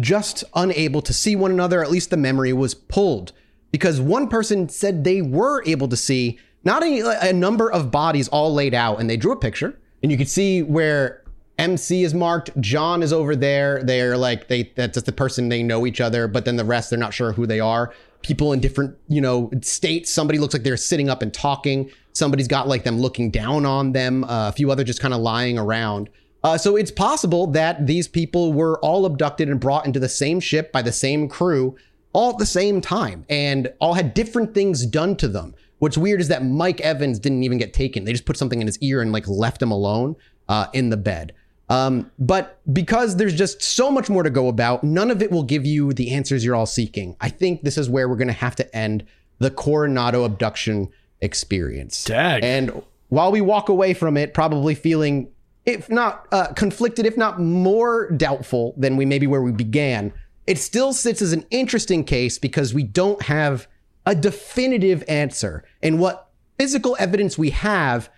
just unable to see one another. At least the memory was pulled because one person said they were able to see not a, a number of bodies all laid out, and they drew a picture, and you can see where MC is marked, John is over there. They're like they that's just the person they know each other, but then the rest they're not sure who they are. People in different, you know, states. Somebody looks like they're sitting up and talking. Somebody's got like them looking down on them. Uh, a few other just kind of lying around. Uh, so it's possible that these people were all abducted and brought into the same ship by the same crew all at the same time and all had different things done to them. What's weird is that Mike Evans didn't even get taken. They just put something in his ear and like left him alone uh, in the bed. Um, but because there's just so much more to go about, none of it will give you the answers you're all seeking. I think this is where we're going to have to end the Coronado abduction experience.
Dag.
And while we walk away from it, probably feeling, if not uh, conflicted, if not more doubtful than we maybe where we began, it still sits as an interesting case because we don't have a definitive answer. And what physical evidence we have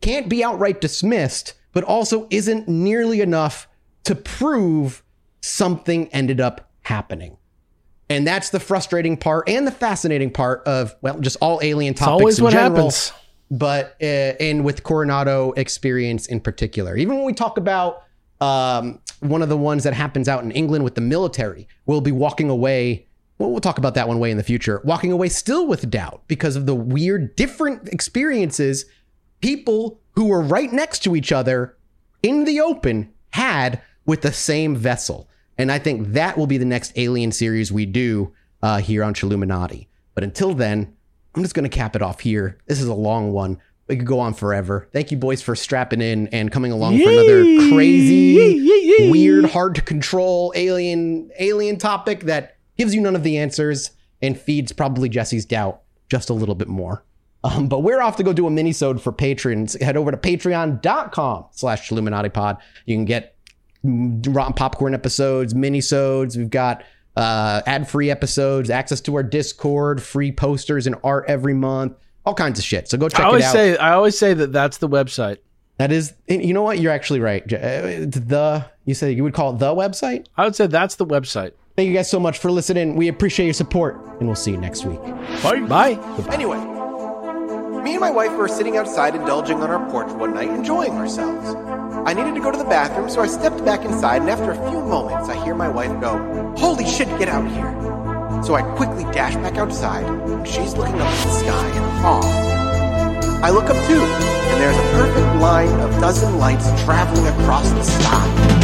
can't be outright dismissed, but also isn't nearly enough to prove something ended up happening. And that's the frustrating part and the fascinating part of, well, just all alien
It's
topics
always
in
what
general
happens.
but uh, and with Coronado experience in particular. Even when we talk about um, one of the ones that happens out in England with the military, we'll be walking away. Well, we'll talk about that one way in the future. Walking away still with doubt because of the weird, different experiences people who were right next to each other in the open had with the same vessel. And I think that will be the next alien series we do uh, here on Chilluminati. But until then, I'm just going to cap it off here. This is a long one. We could go on forever. Thank you, boys, for strapping in and coming along for another crazy, weird, hard to control alien alien topic that gives you none of the answers and feeds probably Jesse's doubt just a little bit more. Um, but we're off to go do a mini-sode for patrons. Head over to patreon.com slash Chilluminati pod. You can get Rotten Popcorn episodes, mini-sodes. We've got uh, ad-free episodes, access to our Discord, free posters and art every month, all kinds of shit. So go check
I always
it out.
say I always say that that's the website.
that is, you know what? You're actually right. Uh, The you said you would call it the website.
I would say that's the website.
Thank you guys so much for listening. We appreciate your support, and we'll see you next week.
Bye.
Bye.
Anyway, me and my wife were sitting outside indulging on our porch one night, enjoying ourselves. I needed to go to the bathroom, so I stepped back inside, and after a few moments, I hear my wife go, Holy shit, get out here! So I quickly dash back outside, and she's looking up at the sky in awe. I look up too, and there's a perfect line of dozen lights traveling across the sky.